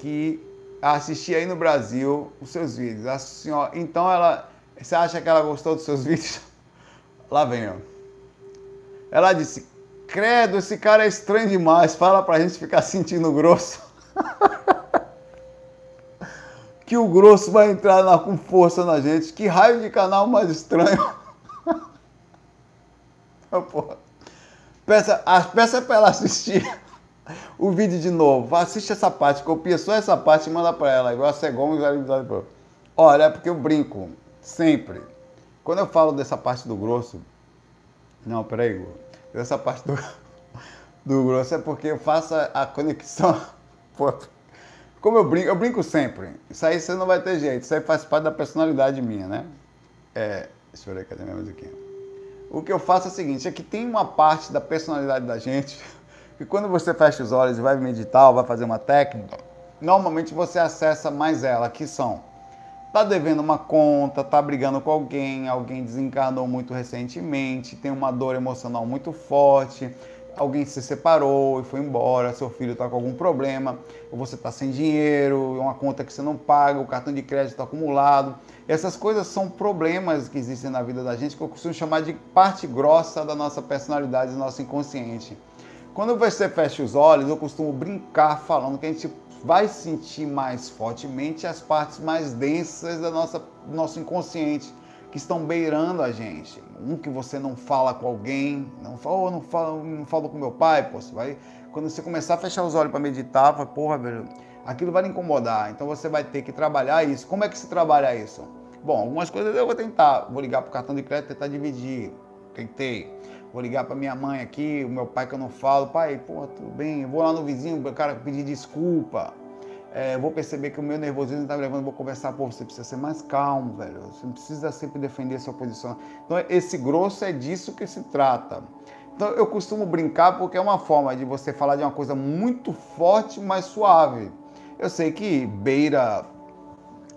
que assistia aí no Brasil os seus vídeos. A senhora, então ela. Você acha que ela gostou dos seus (laughs) vídeos? Lá vem, ó. Ela disse: Credo, esse cara é estranho demais. Fala pra gente ficar sentindo grosso. (laughs) que o grosso vai entrar na, com força na gente. Que raio de canal mais estranho. (laughs) Peça, peça pra ela assistir o vídeo de novo. Assiste essa parte, copia só essa parte e manda pra ela. Igual a Segon Olha, é porque eu brinco. Sempre. Quando eu falo dessa parte do grosso. Não, peraí, Igor. Essa parte do, (laughs) do grosso é porque eu faço a conexão. (laughs) Pô, como eu brinco, eu brinco sempre. Isso aí você não vai ter jeito. Isso aí faz parte da personalidade minha, né? É, deixa eu ver cadê minha musiquinha. O que eu faço é o seguinte, é que tem uma parte da personalidade da gente (laughs) que quando você fecha os olhos e vai meditar ou vai fazer uma técnica, normalmente você acessa mais ela, que são tá devendo uma conta, tá brigando com alguém, alguém desencarnou muito recentemente, tem uma dor emocional muito forte, alguém se separou e foi embora, seu filho está com algum problema, ou você está sem dinheiro, uma conta que você não paga, o cartão de crédito está acumulado. Essas coisas são problemas que existem na vida da gente que eu costumo chamar de parte grossa da nossa personalidade, do nosso inconsciente. Quando você fecha os olhos, eu costumo brincar falando que a gente vai sentir mais fortemente as partes mais densas da nossa, do nosso inconsciente, que estão beirando a gente. Um que você não fala com alguém, não fala, não falo, não falo com meu pai, pô, você vai, quando você começar a fechar os olhos para meditar, vai, porra, velho, aquilo vai lhe incomodar. Então você vai ter que trabalhar isso. Como é que se trabalha isso? Bom, algumas coisas eu vou tentar, vou ligar para o cartão de crédito, tentar dividir. Tentei. Vou ligar para minha mãe aqui, o meu pai que eu não falo, pai, pô, tudo bem, vou lá no vizinho, cara pedir desculpa. É, vou perceber que o meu nervosismo está me levando, vou conversar, pô, você precisa ser mais calmo, velho. Você não precisa sempre defender sua posição. Então, esse grosso é disso que se trata. Então, eu costumo brincar porque é uma forma de você falar de uma coisa muito forte, mas suave. Eu sei que beira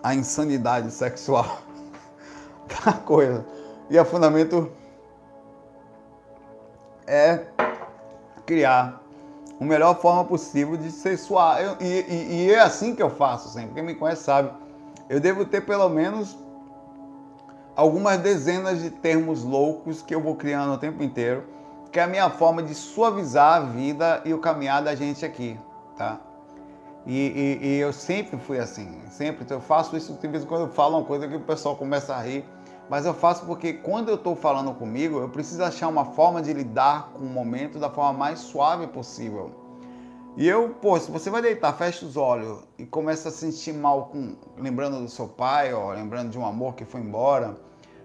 a insanidade sexual (laughs) da coisa. E a fundamento é criar a melhor forma possível de ser suave. E, e, e, é assim que eu faço sempre. Quem me conhece sabe. Eu devo ter pelo menos algumas dezenas de termos loucos que eu vou criando o tempo inteiro, que é a minha forma de suavizar a vida e o caminhar da gente aqui, tá? E, e eu sempre fui assim, sempre. Então eu faço isso, de vez em quando eu falo uma coisa que o pessoal começa a rir mas eu faço porque quando eu estou falando comigo, eu preciso achar uma forma de lidar com o momento da forma mais suave possível. E eu, pô, se você vai deitar, fecha os olhos e começa a sentir mal com lembrando do seu pai, ó, lembrando de um amor que foi embora,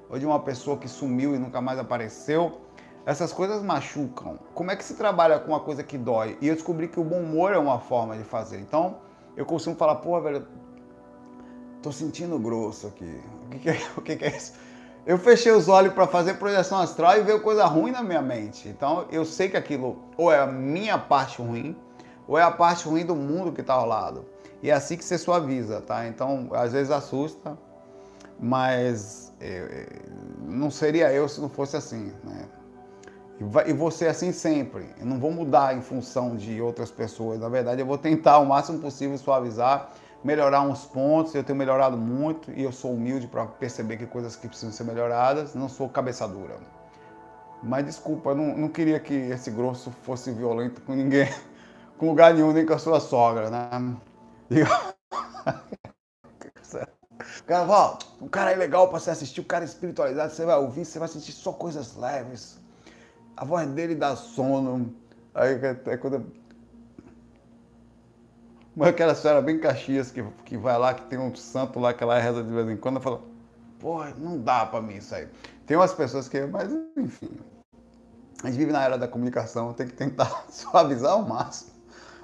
ou de uma pessoa que sumiu e nunca mais apareceu, essas coisas machucam. Como é que se trabalha com uma coisa que dói? E eu descobri que o bom humor é uma forma de fazer. Então, eu costumo falar, pô, velho, tô sentindo grosso aqui. O que, que é, (laughs) o que, que é isso? Eu fechei os olhos para fazer projeção astral e veio coisa ruim na minha mente. Então eu sei que aquilo ou é a minha parte ruim, ou é a parte ruim do mundo que está ao lado. E é assim que você suaviza, tá? Então às vezes assusta, Mas é, não seria eu se não fosse assim, né? E, ser assim sempre. Eu não vou mudar em função de outras pessoas. Na verdade, eu vou tentar o máximo possível suavizar, melhorar uns pontos. Eu tenho melhorado muito e eu sou humilde para perceber que coisas que precisam ser melhoradas. Não sou cabeça dura. Mas desculpa, eu não, não queria que esse grosso fosse violento com ninguém, (laughs) com lugar nenhum, nem com a sua sogra, né? O (laughs) cara fala, um cara é legal para você assistir, o cara é espiritualizado, você vai ouvir, você vai sentir só coisas leves. A voz dele dá sono. Aí é quando. Mas aquela senhora bem Caxias que, que vai lá, que tem um santo lá que ela reza de vez em quando, fala, pô, não dá para mim isso aí. Tem umas pessoas que, mas enfim. A gente vive na era da comunicação, tem que tentar (laughs) suavizar ao máximo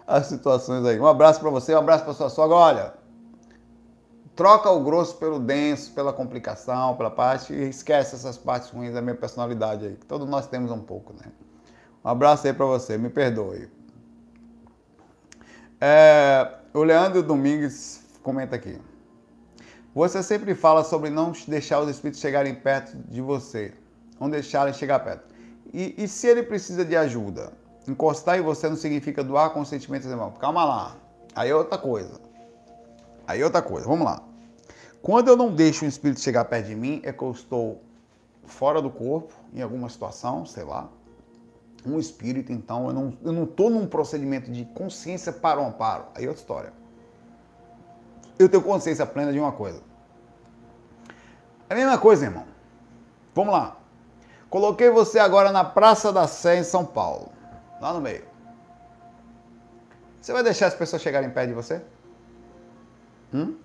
as situações aí. Um abraço para você, um abraço para sua sogra. Olha, troca o grosso pelo denso, pela complicação, pela parte e esquece essas partes ruins da minha personalidade aí. Todos nós temos um pouco, né? Um abraço aí para você, me perdoe. É, o Leandro Domingues comenta aqui. Você sempre fala sobre não deixar os espíritos chegarem perto de você, não deixarem chegar perto. E, e se ele precisa de ajuda? Encostar em você não significa doar consentimento, irmão. Calma lá. Aí é outra coisa. Aí é outra coisa. Vamos lá. Quando eu não deixo o espírito chegar perto de mim, é que eu estou fora do corpo, em alguma situação, sei lá. Um espírito, então, eu não eu não num procedimento de consciência para o amparo. Aí é outra história. Eu tenho consciência plena de uma coisa. É a mesma coisa, irmão. Vamos lá. Coloquei você agora na Praça da Sé, em São Paulo. Lá no meio. Você vai deixar as pessoas chegarem perto de você? Hum?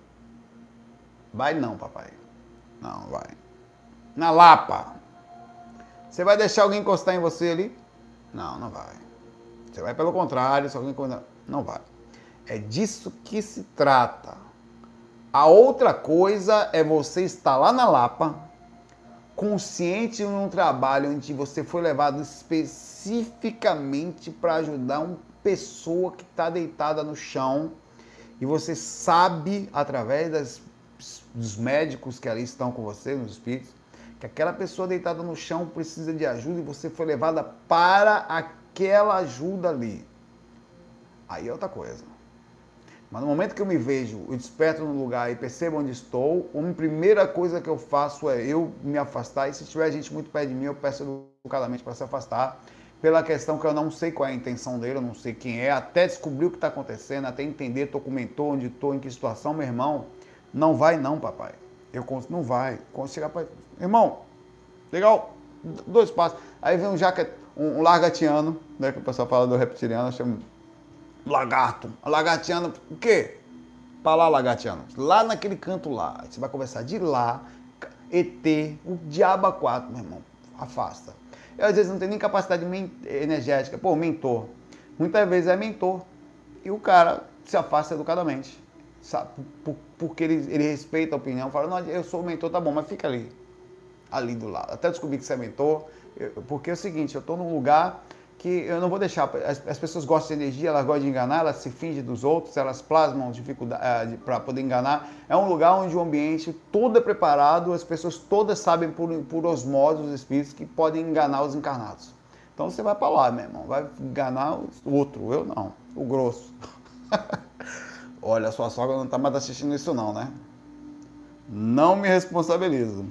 Vai não, papai. Não, vai. Na Lapa. Você vai deixar alguém encostar em você ali? Não, não vai. Você vai pelo contrário, se alguém encostar... Não vai. É disso que se trata. A outra coisa é você estar lá na Lapa, consciente em um trabalho onde você foi levado especificamente para ajudar uma pessoa que está deitada no chão e você sabe, através das dos médicos que ali estão com você, nos espíritos, que aquela pessoa deitada no chão precisa de ajuda e você foi levada para aquela ajuda ali. Aí é outra coisa. Mas no momento que eu me vejo, eu desperto no lugar e percebo onde estou, a primeira coisa que eu faço é eu me afastar. E se tiver gente muito perto de mim, eu peço educadamente para se afastar. Pela questão que eu não sei qual é a intenção dele, eu não sei quem é, até descobrir o que está acontecendo, até entender, documentou onde estou, em que situação, meu irmão. Não vai não, papai. Eu conto, não vai. Quando chegar para irmão, legal, dois passos. Aí vem um jaquet, um, um né, que o pessoal fala do reptiliano, chama lagarto. Lagartiano, o quê? Para lá, lagartiano. Lá naquele canto lá. Você vai conversar de lá, ET, o diabo quatro, meu irmão. Afasta. Eu às vezes não tenho nem capacidade energética. Pô, mentor. Muitas vezes é mentor. E o cara se afasta educadamente sabe? porque ele, ele respeita a opinião, fala, não, eu sou o mentor, tá bom, mas fica ali, ali do lado. Até descobrir que você é mentor, porque é o seguinte, eu estou num lugar que eu não vou deixar, as, as, pessoas gostam de energia, elas gostam de enganar, elas se fingem dos outros, elas plasmam dificuldade eh, para poder enganar. É um lugar onde o ambiente todo é preparado, as pessoas todas sabem por, por osmose os espíritos que podem enganar os encarnados. Então você vai para lá, meu irmão, vai enganar o outro, eu não, o grosso. (laughs) Olha, sua sogra não está mais assistindo isso não, né? Não me responsabilizo.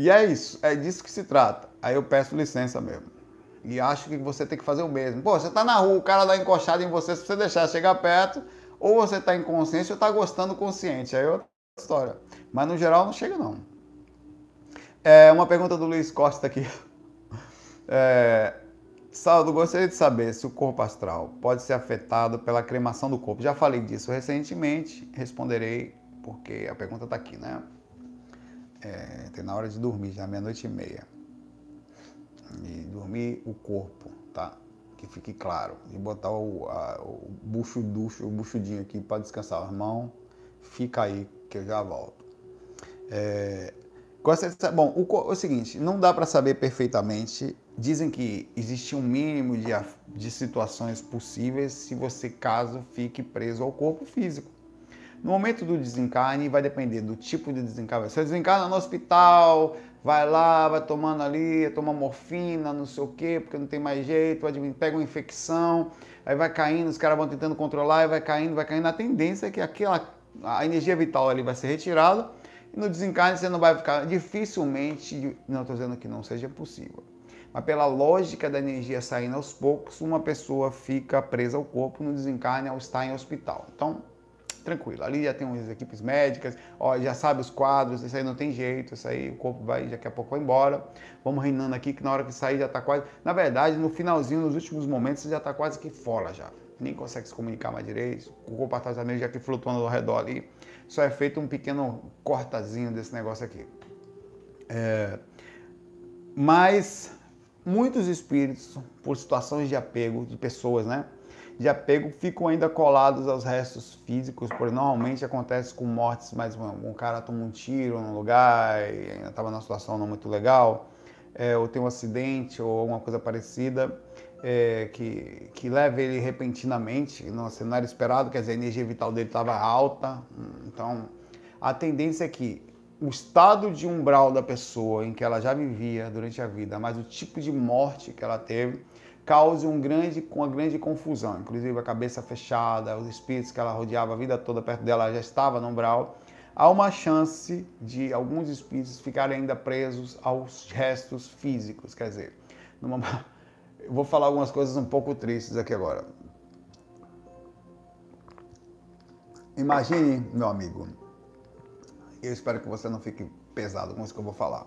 E é isso, é disso que se trata. Aí eu peço licença mesmo. E acho que você tem que fazer o mesmo. Pô, você está na rua, o cara dá encoxado em você, se você deixar chegar perto, ou você está inconsciente ou está gostando consciente. Aí é outra história. Mas no geral não chega não. É uma pergunta do Luiz Costa aqui. (laughs) É, Saldo, gostaria de saber se o corpo astral pode ser afetado pela cremação do corpo. Já falei disso recentemente, responderei porque a pergunta está aqui, né? É, tem na hora de dormir, já meia-noite e meia. E dormir o corpo, tá? Que fique claro. E botar o, a, o bucho ducho, o buchudinho aqui para descansar. Irmão, fica aí que eu já volto. É, bom, o, o seguinte, não dá para saber perfeitamente Dizem que existe um mínimo de, de situações possíveis se você, caso, fique preso ao corpo físico. No momento do desencarne, vai depender do tipo de desencarne. Você desencarna no hospital, vai lá, vai tomando ali, toma morfina, não sei o quê, porque não tem mais jeito, pega uma infecção, aí vai caindo, os caras vão tentando controlar, e vai caindo, vai caindo. A tendência é que aquela, a energia vital ali vai ser retirada e no desencarne você não vai ficar, dificilmente, não estou dizendo que não seja possível, mas pela lógica da energia saindo aos poucos, uma pessoa fica presa ao corpo no desencarne ao estar em hospital. Então, tranquilo. Ali já tem umas equipes médicas, ó, já sabe os quadros, isso aí não tem jeito, isso aí o corpo vai, daqui a pouco vai embora. Vamos reinando aqui, que na hora que sair já está quase. Na verdade, no finalzinho, nos últimos momentos, você já está quase que fora já. Nem consegue se comunicar mais direito, o corpo atrás da já que flutuando ao redor ali. Só é feito um pequeno cortazinho desse negócio aqui. É... Mas muitos espíritos, por situações de apego de pessoas, né? De apego ficam ainda colados aos restos físicos, porque normalmente acontece com mortes, mas um cara toma um tiro num lugar e ainda estava numa situação não muito legal, é, ou tem um acidente ou alguma coisa parecida é, que, que leva ele repentinamente, no cenário esperado, quer dizer, a energia vital dele estava alta, então a tendência é que o estado de umbral da pessoa em que ela já vivia durante a vida, mas o tipo de morte que ela teve, cause um grande, uma grande confusão. Inclusive a cabeça fechada, os espíritos que ela rodeava a vida toda perto dela já estava no umbral. Há uma chance de alguns espíritos ficarem ainda presos aos restos físicos. Quer dizer, numa... eu vou falar algumas coisas um pouco tristes aqui agora. Imagine, meu amigo, eu espero que você não fique pesado com isso que eu vou falar,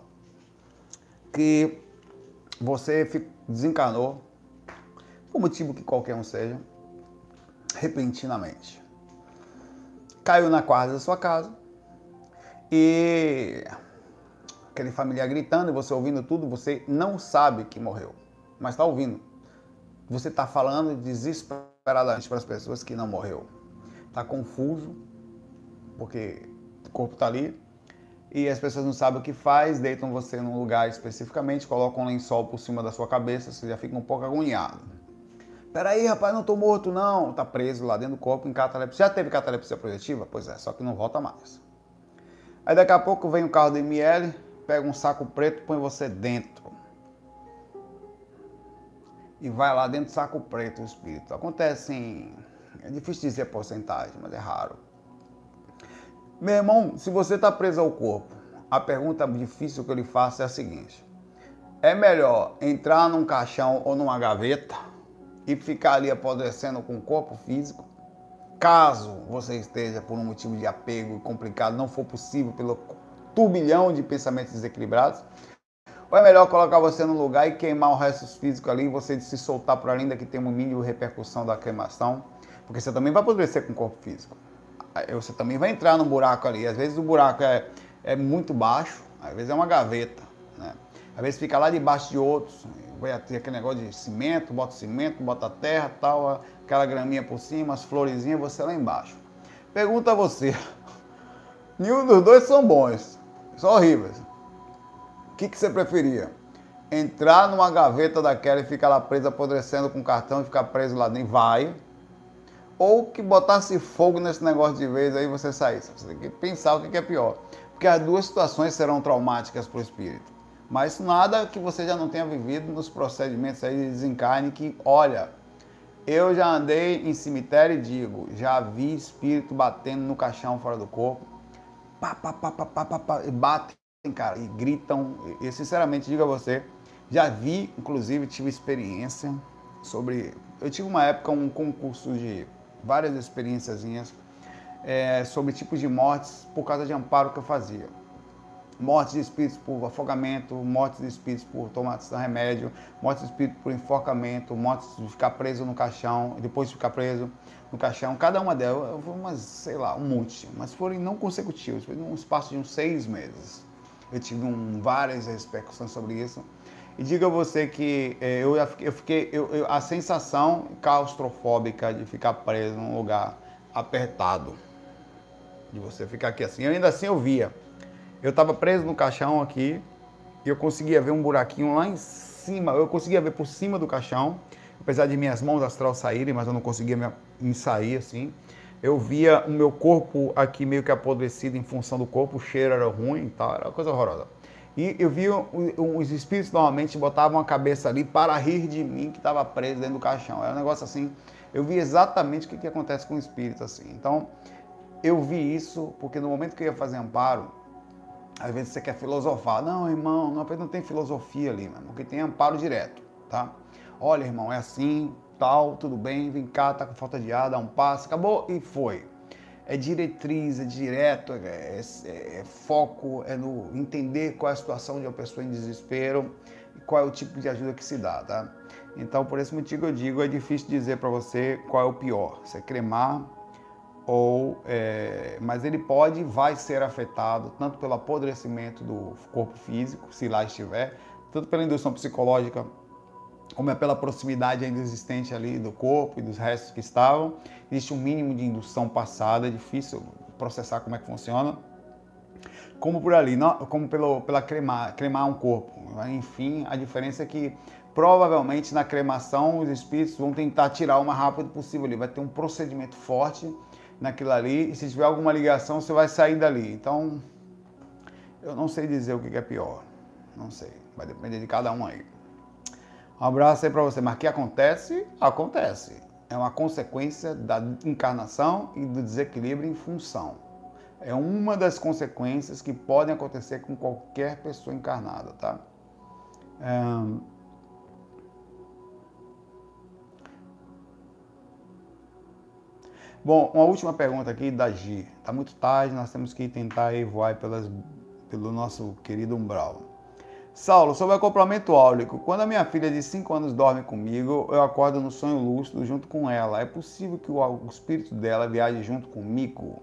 que você desencanou por motivo que qualquer um seja, repentinamente. Caiu na quadra da sua casa e aquele familiar gritando e você ouvindo tudo, você não sabe que morreu, mas está ouvindo. Você está falando desesperadamente para as pessoas que não morreu. Está confuso, porque o corpo está ali, e as pessoas não sabem o que faz, deitam você num lugar especificamente, colocam um lençol por cima da sua cabeça, você já fica um pouco agoniado. Peraí, rapaz, não tô morto, não. Tá preso lá dentro do corpo em catalepsia. Já teve catalepsia projetiva? Pois é, só que não volta mais. Aí daqui a pouco vem o carro do ML, pega um saco preto, põe você dentro. E vai lá dentro do saco preto o espírito. Acontece em. É difícil dizer a porcentagem, mas é raro. Meu irmão, se você está preso ao corpo, a pergunta difícil que eu lhe faço é a seguinte: é melhor entrar num caixão ou numa gaveta? E ficar ali apodrecendo com o corpo físico, caso você esteja por um motivo de apego complicado, não for possível pelo turbilhão de pensamentos desequilibrados, ou é melhor colocar você no lugar e queimar o resto físico ali, você se soltar por ali, ainda que tenha um mínimo repercussão da queimação, porque você também vai apodrecer com o corpo físico. Você também vai entrar no buraco ali. Às vezes o buraco é, é muito baixo, às vezes é uma gaveta. Né? Às vezes fica lá debaixo de outros, vai ter aquele negócio de cimento, bota cimento, bota terra, tal, aquela graminha por cima, as florezinhas, você lá embaixo. Pergunta a você, (laughs) nenhum dos dois são bons, são horríveis. O que, que você preferia? Entrar numa gaveta daquela e ficar lá preso apodrecendo com cartão e ficar preso lá dentro? Vai. Ou que botasse fogo nesse negócio de vez aí você saísse. Você tem que pensar o que, que é pior. Porque as duas situações serão traumáticas para o espírito. Mas nada que você já não tenha vivido nos procedimentos aí de desencarne que, olha, eu já andei em cemitério e digo, já vi espírito batendo no caixão fora do corpo, pá, pá, pá, pá, pá, pá, pá e batem, cara, e gritam. E sinceramente digo a você, já vi, inclusive tive experiência sobre. Eu tive uma época um concurso de várias experiênciazinhas é, sobre tipos de mortes por causa de amparo que eu fazia mortes de espíritos por afogamento, mortes de espíritos por tomates de remédio, mortes de espíritos por enforcamento, mortes de ficar preso no caixão, depois de ficar preso no caixão. Cada uma delas, umas, sei lá, um monte, mas foram não consecutivos, foi num espaço de uns seis meses. Eu tive um, várias repercussões sobre isso. E diga a você que é, eu, eu fiquei, eu, eu, a sensação claustrofóbica de ficar preso num lugar apertado, de você ficar aqui assim, ainda assim eu via eu estava preso no caixão aqui e eu conseguia ver um buraquinho lá em cima. Eu conseguia ver por cima do caixão, apesar de minhas mãos astral saírem, mas eu não conseguia me, me sair assim. eu via o meu corpo aqui meio que apodrecido em função do corpo, o cheiro era ruim tal, era coisa horrorosa. E eu via os espíritos normalmente botavam a cabeça ali para rir de mim que estava preso dentro do caixão. Era um negócio assim. Eu vi exatamente o que, que acontece com o espírito assim. Então, eu vi isso porque no momento que eu ia fazer amparo, às vezes você quer filosofar. Não, irmão, não, não tem filosofia ali, mano, porque tem amparo direto, tá? Olha, irmão, é assim, tal, tudo bem, vem cá, tá com falta de ar, dá um passo, acabou e foi. É diretriz, é direto, é, é, é foco, é no entender qual é a situação de uma pessoa em desespero e qual é o tipo de ajuda que se dá, tá? Então, por esse motivo eu digo, é difícil dizer para você qual é o pior, se é cremar ou, é, mas ele pode e vai ser afetado tanto pelo apodrecimento do corpo físico, se lá estiver, tanto pela indução psicológica como é pela proximidade ainda existente ali do corpo e dos restos que estavam. Existe um mínimo de indução passada, é difícil processar como é que funciona. Como por ali, não, como pelo, pela cremar, cremar um corpo. Enfim, a diferença é que provavelmente na cremação os espíritos vão tentar tirar o mais rápido possível ali. Vai ter um procedimento forte naquilo ali e se tiver alguma ligação você vai sair dali. Então, eu não sei dizer o que é pior. Não sei. Vai depender de cada um aí. Um abraço aí para você. Mas que acontece? Acontece. É uma consequência da encarnação e do desequilíbrio em função. É uma das consequências que podem acontecer com qualquer pessoa encarnada, tá? Bom, uma última pergunta aqui da Gi. Tá muito tarde, nós temos que tentar voar pelas, pelo nosso querido umbral. Saulo, sobre acoplamento áurico. Quando a minha filha de 5 anos dorme comigo, eu acordo no sonho lúcido junto com ela. É possível que o espírito dela viaje junto comigo?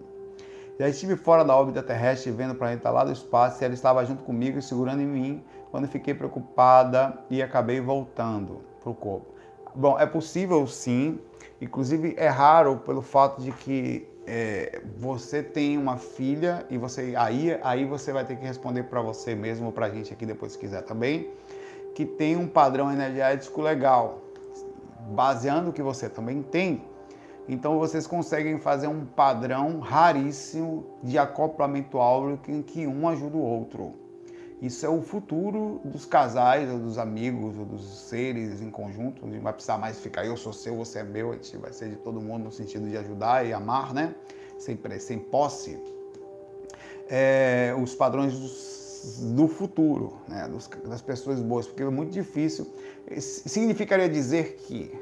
Já estive fora da órbita terrestre vendo o planeta lá do espaço e ela estava junto comigo segurando em mim quando fiquei preocupada e acabei voltando para o corpo. Bom, é possível sim, inclusive é raro pelo fato de que é, você tem uma filha e você aí, aí você vai ter que responder para você mesmo ou para a gente aqui depois se quiser também, que tem um padrão energético legal, baseando o que você também tem. Então vocês conseguem fazer um padrão raríssimo de acoplamento áurico em que um ajuda o outro. Isso é o futuro dos casais, ou dos amigos, ou dos seres em conjunto. Não vai precisar mais ficar eu sou seu, você é meu. A gente vai ser de todo mundo no sentido de ajudar e amar, né? Sem, sem posse. É, os padrões dos, do futuro, né? Dos, das pessoas boas, porque é muito difícil. Significaria dizer que,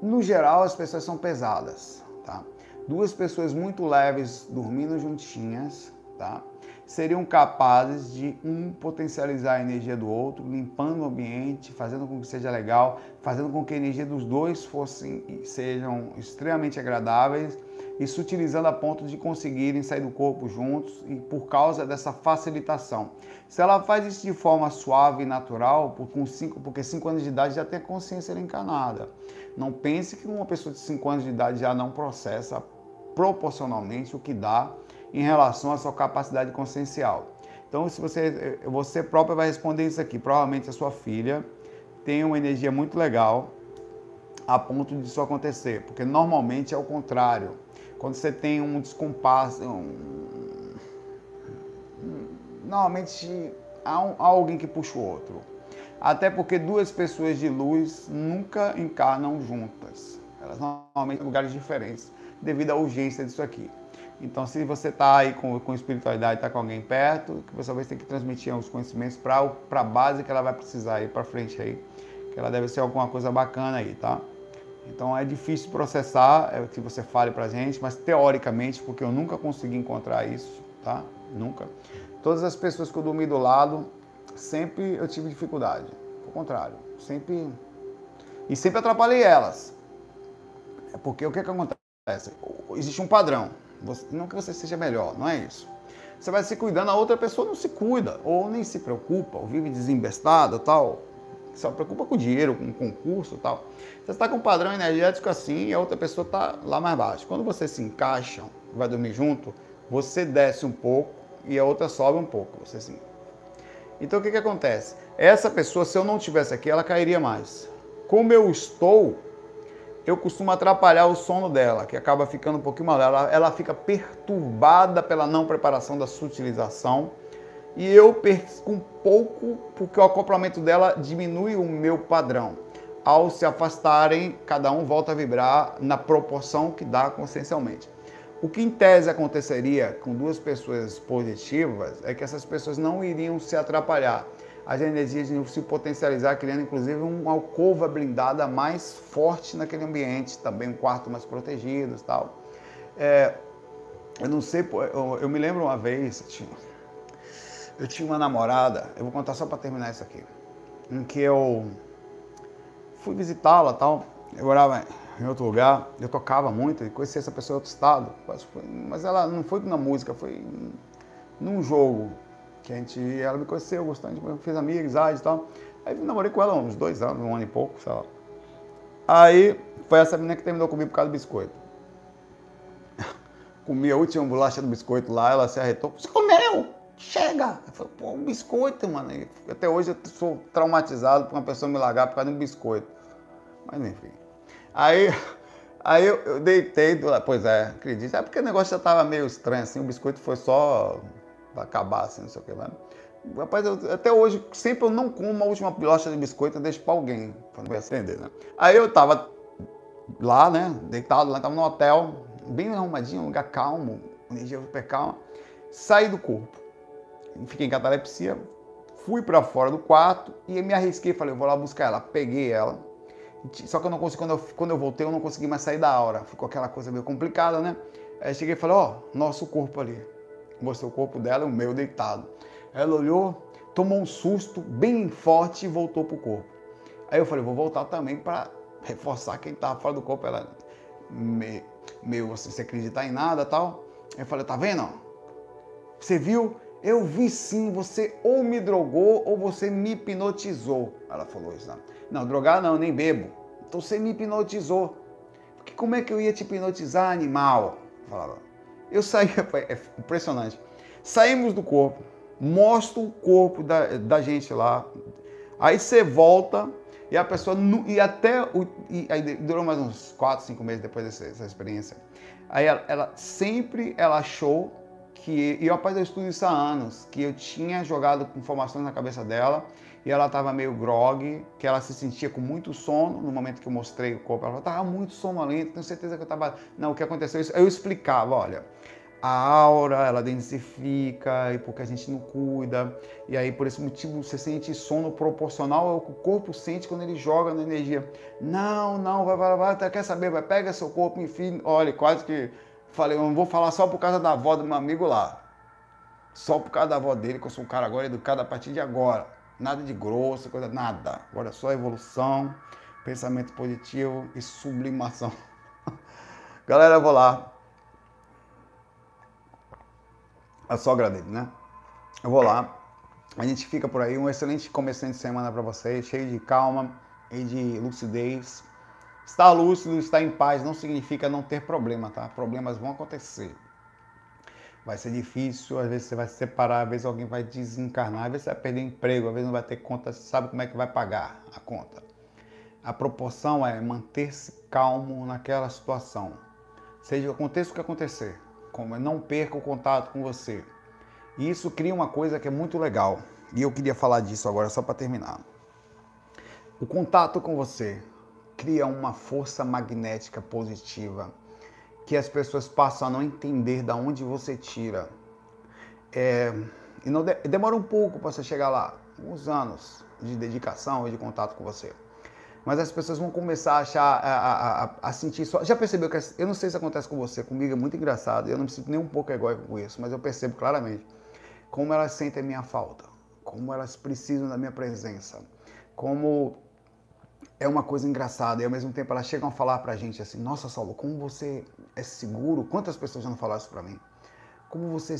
no geral, as pessoas são pesadas, tá? Duas pessoas muito leves dormindo juntinhas, tá? Seriam capazes de um potencializar a energia do outro, limpando o ambiente, fazendo com que seja legal, fazendo com que a energia dos dois fossem sejam extremamente agradáveis e se utilizando a ponto de conseguirem sair do corpo juntos e por causa dessa facilitação. Se ela faz isso de forma suave e natural, com cinco, porque 5 anos de idade já tem a consciência encanada. Não pense que uma pessoa de 5 anos de idade já não processa proporcionalmente o que dá em relação à sua capacidade consciencial. Então, se você, você própria vai responder isso aqui, provavelmente a sua filha tem uma energia muito legal a ponto disso acontecer, porque normalmente é o contrário. Quando você tem um descompasso, um... normalmente há, um, há alguém que puxa o outro. Até porque duas pessoas de luz nunca encarnam juntas. Elas normalmente em lugares diferentes, devido à urgência disso aqui. Então, se você está aí com, com espiritualidade, está com alguém perto, que você vai ter que transmitir os conhecimentos para a base que ela vai precisar aí para frente aí, que ela deve ser alguma coisa bacana aí, tá? Então é difícil processar é, que você fale para gente, mas teoricamente, porque eu nunca consegui encontrar isso, tá? Nunca. Todas as pessoas que eu dormi do lado, sempre eu tive dificuldade. Ao contrário, sempre e sempre atrapalhei elas. É porque o que, que acontece? Existe um padrão. Não que você seja melhor, não é isso. Você vai se cuidando, a outra pessoa não se cuida, ou nem se preocupa, ou vive desembestada tal. Só preocupa com dinheiro, com concurso tal. Você está com um padrão energético assim e a outra pessoa está lá mais baixo. Quando você se encaixa, vai dormir junto, você desce um pouco e a outra sobe um pouco. Você. Então o que, que acontece? Essa pessoa, se eu não tivesse aqui, ela cairia mais. Como eu estou, eu costumo atrapalhar o sono dela, que acaba ficando um pouquinho mal. Ela, ela fica perturbada pela não preparação da sutilização e eu perco um pouco porque o acoplamento dela diminui o meu padrão. Ao se afastarem, cada um volta a vibrar na proporção que dá consciencialmente. O que em tese aconteceria com duas pessoas positivas é que essas pessoas não iriam se atrapalhar. As energias se potencializar, criando inclusive uma alcova blindada mais forte naquele ambiente, também um quarto mais protegido tal. É, eu não sei, eu, eu, me lembro uma vez, eu tinha, eu tinha uma namorada, eu vou contar só para terminar isso aqui, em que eu fui visitá-la tal, eu morava em outro lugar, eu tocava muito, e conheci essa pessoa em outro estado, mas ela não foi na música, foi num jogo que a gente, ela me conheceu, gente fez amizade e tal. Aí namorei com ela uns dois anos, um ano e pouco, sei lá. Aí foi essa menina que terminou comigo por causa do biscoito. (laughs) Comi a última bolacha do biscoito lá, ela se arretou. Você comeu? Chega! Eu falei, pô, um biscoito, mano. E até hoje eu sou traumatizado por uma pessoa me largar por causa de um biscoito. Mas enfim. Aí, (laughs) aí eu, eu deitei, pois é, acredito. É porque o negócio já estava meio estranho, assim, o biscoito foi só para acabar, assim, não sei o que lá. Rapaz, eu, até hoje, sempre eu não como a última bolacha de biscoito, eu deixo para alguém, para não acender, né? Aí eu tava lá, né, deitado lá, tava no hotel, bem arrumadinho, um lugar calmo, energia super calma. Saí do corpo, fiquei em catalepsia, fui para fora do quarto e me arrisquei, falei, vou lá buscar ela. Peguei ela, só que eu não consegui, quando eu, quando eu voltei, eu não consegui mais sair da aura. Ficou aquela coisa meio complicada, né? Aí cheguei e falei, ó, oh, nosso corpo ali. Mostrei o corpo dela e o meu deitado. Ela olhou, tomou um susto bem forte e voltou pro corpo. Aí eu falei, vou voltar também para reforçar quem estava fora do corpo. Ela meio, meio assim, sem acreditar em nada tal. Aí eu falei, tá vendo? Você viu? Eu vi sim, você ou me drogou ou você me hipnotizou. Ela falou isso. Não, não drogar não, nem bebo. Então você me hipnotizou. Porque como é que eu ia te hipnotizar, animal? Falava. Eu saí, (laughs) é impressionante. Saímos do corpo, mostro o corpo da, da gente lá. Aí você volta e a pessoa. E até. O, e aí durou mais uns 4, 5 meses depois dessa, dessa experiência. Aí ela, ela sempre ela achou que, e rapaz, eu estudo isso há anos, que eu tinha jogado informações na cabeça dela e ela estava meio grog, que ela se sentia com muito sono no momento que eu mostrei o corpo. Ela falou, estava muito sonolento, tenho certeza que eu estava... Não, o que aconteceu? Eu explicava, olha, a aura, ela densifica, e porque a gente não cuida, e aí por esse motivo você sente sono proporcional ao que o corpo sente quando ele joga na energia. Não, não, vai, vai, vai, quer saber, vai, pega seu corpo, enfim, olha, quase que Falei, eu não vou falar só por causa da avó do meu amigo lá. Só por causa da avó dele, que eu sou um cara agora educado a partir de agora. Nada de grosso, coisa, nada. Agora só evolução, pensamento positivo e sublimação. (laughs) Galera, eu vou lá. A sogra dele, né? Eu vou lá. A gente fica por aí. Um excelente começo de semana para vocês, cheio de calma e de lucidez. Estar lúcido, estar em paz não significa não ter problema, tá? Problemas vão acontecer. Vai ser difícil, às vezes você vai se separar, às vezes alguém vai desencarnar, às vezes você vai perder emprego, às vezes não vai ter conta, você sabe como é que vai pagar a conta. A proporção é manter-se calmo naquela situação. Seja aconteça o que acontecer, como não perca o contato com você. E isso cria uma coisa que é muito legal. E eu queria falar disso agora só para terminar. O contato com você, cria uma força magnética positiva que as pessoas passam a não entender de onde você tira. É, e não de, demora um pouco para você chegar lá, uns anos de dedicação e de contato com você. Mas as pessoas vão começar a achar, a, a, a sentir só. Já percebeu que eu não sei se acontece com você, comigo é muito engraçado. Eu não me sinto nem um pouco egóico com isso, mas eu percebo claramente como elas sentem a minha falta, como elas precisam da minha presença, como é uma coisa engraçada e ao mesmo tempo elas chegam a falar pra gente assim: Nossa, Saulo, como você é seguro? Quantas pessoas já não falaram isso pra mim? Como você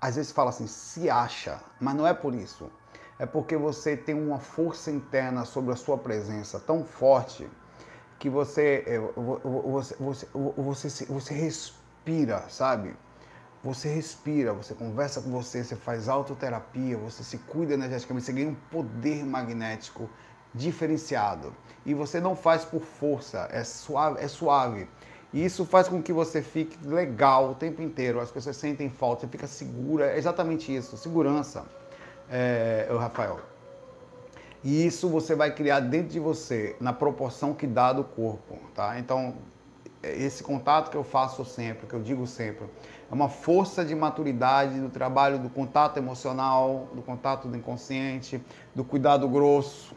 às vezes fala assim, se acha, mas não é por isso. É porque você tem uma força interna sobre a sua presença tão forte que você, é, você, você, você, você respira, sabe? Você respira, você conversa com você, você faz autoterapia, você se cuida energeticamente, você ganha um poder magnético diferenciado. E você não faz por força, é suave, é suave. E isso faz com que você fique legal o tempo inteiro. As pessoas sentem falta, você fica segura. É exatamente isso, segurança, é, Rafael. E isso você vai criar dentro de você, na proporção que dá do corpo, tá? Então, esse contato que eu faço sempre, que eu digo sempre, é uma força de maturidade do trabalho do contato emocional, do contato do inconsciente, do cuidado grosso,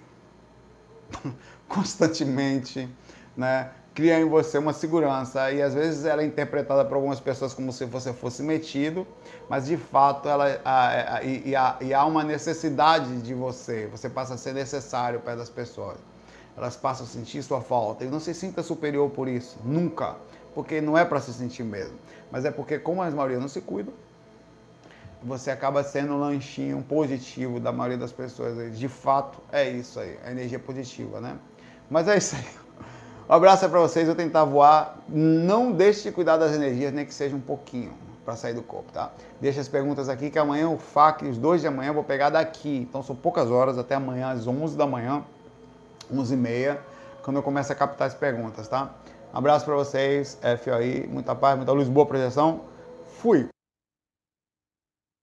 (laughs) constantemente, né? Cria em você uma segurança e às vezes ela é interpretada por algumas pessoas como se você fosse metido, mas de fato ela a, a, e, a, e há uma necessidade de você, você passa a ser necessário para as pessoas. Elas passam a sentir sua falta e não se sinta superior por isso, nunca, porque não é para se sentir mesmo, mas é porque como a maioria não se cuida, você acaba sendo um lanchinho positivo da maioria das pessoas. De fato, é isso aí, a energia positiva, né? Mas é isso aí. Um abraço para vocês, eu tentar voar. Não deixe de cuidar das energias, nem que seja um pouquinho, para sair do corpo, tá? Deixa as perguntas aqui, que amanhã o FAC, os dois de amanhã, eu vou pegar daqui. Então são poucas horas, até amanhã às 11 da manhã, 11 e meia, quando eu começo a captar as perguntas, tá? Um abraço para vocês, FOI, muita paz, muita luz, boa projeção. Fui!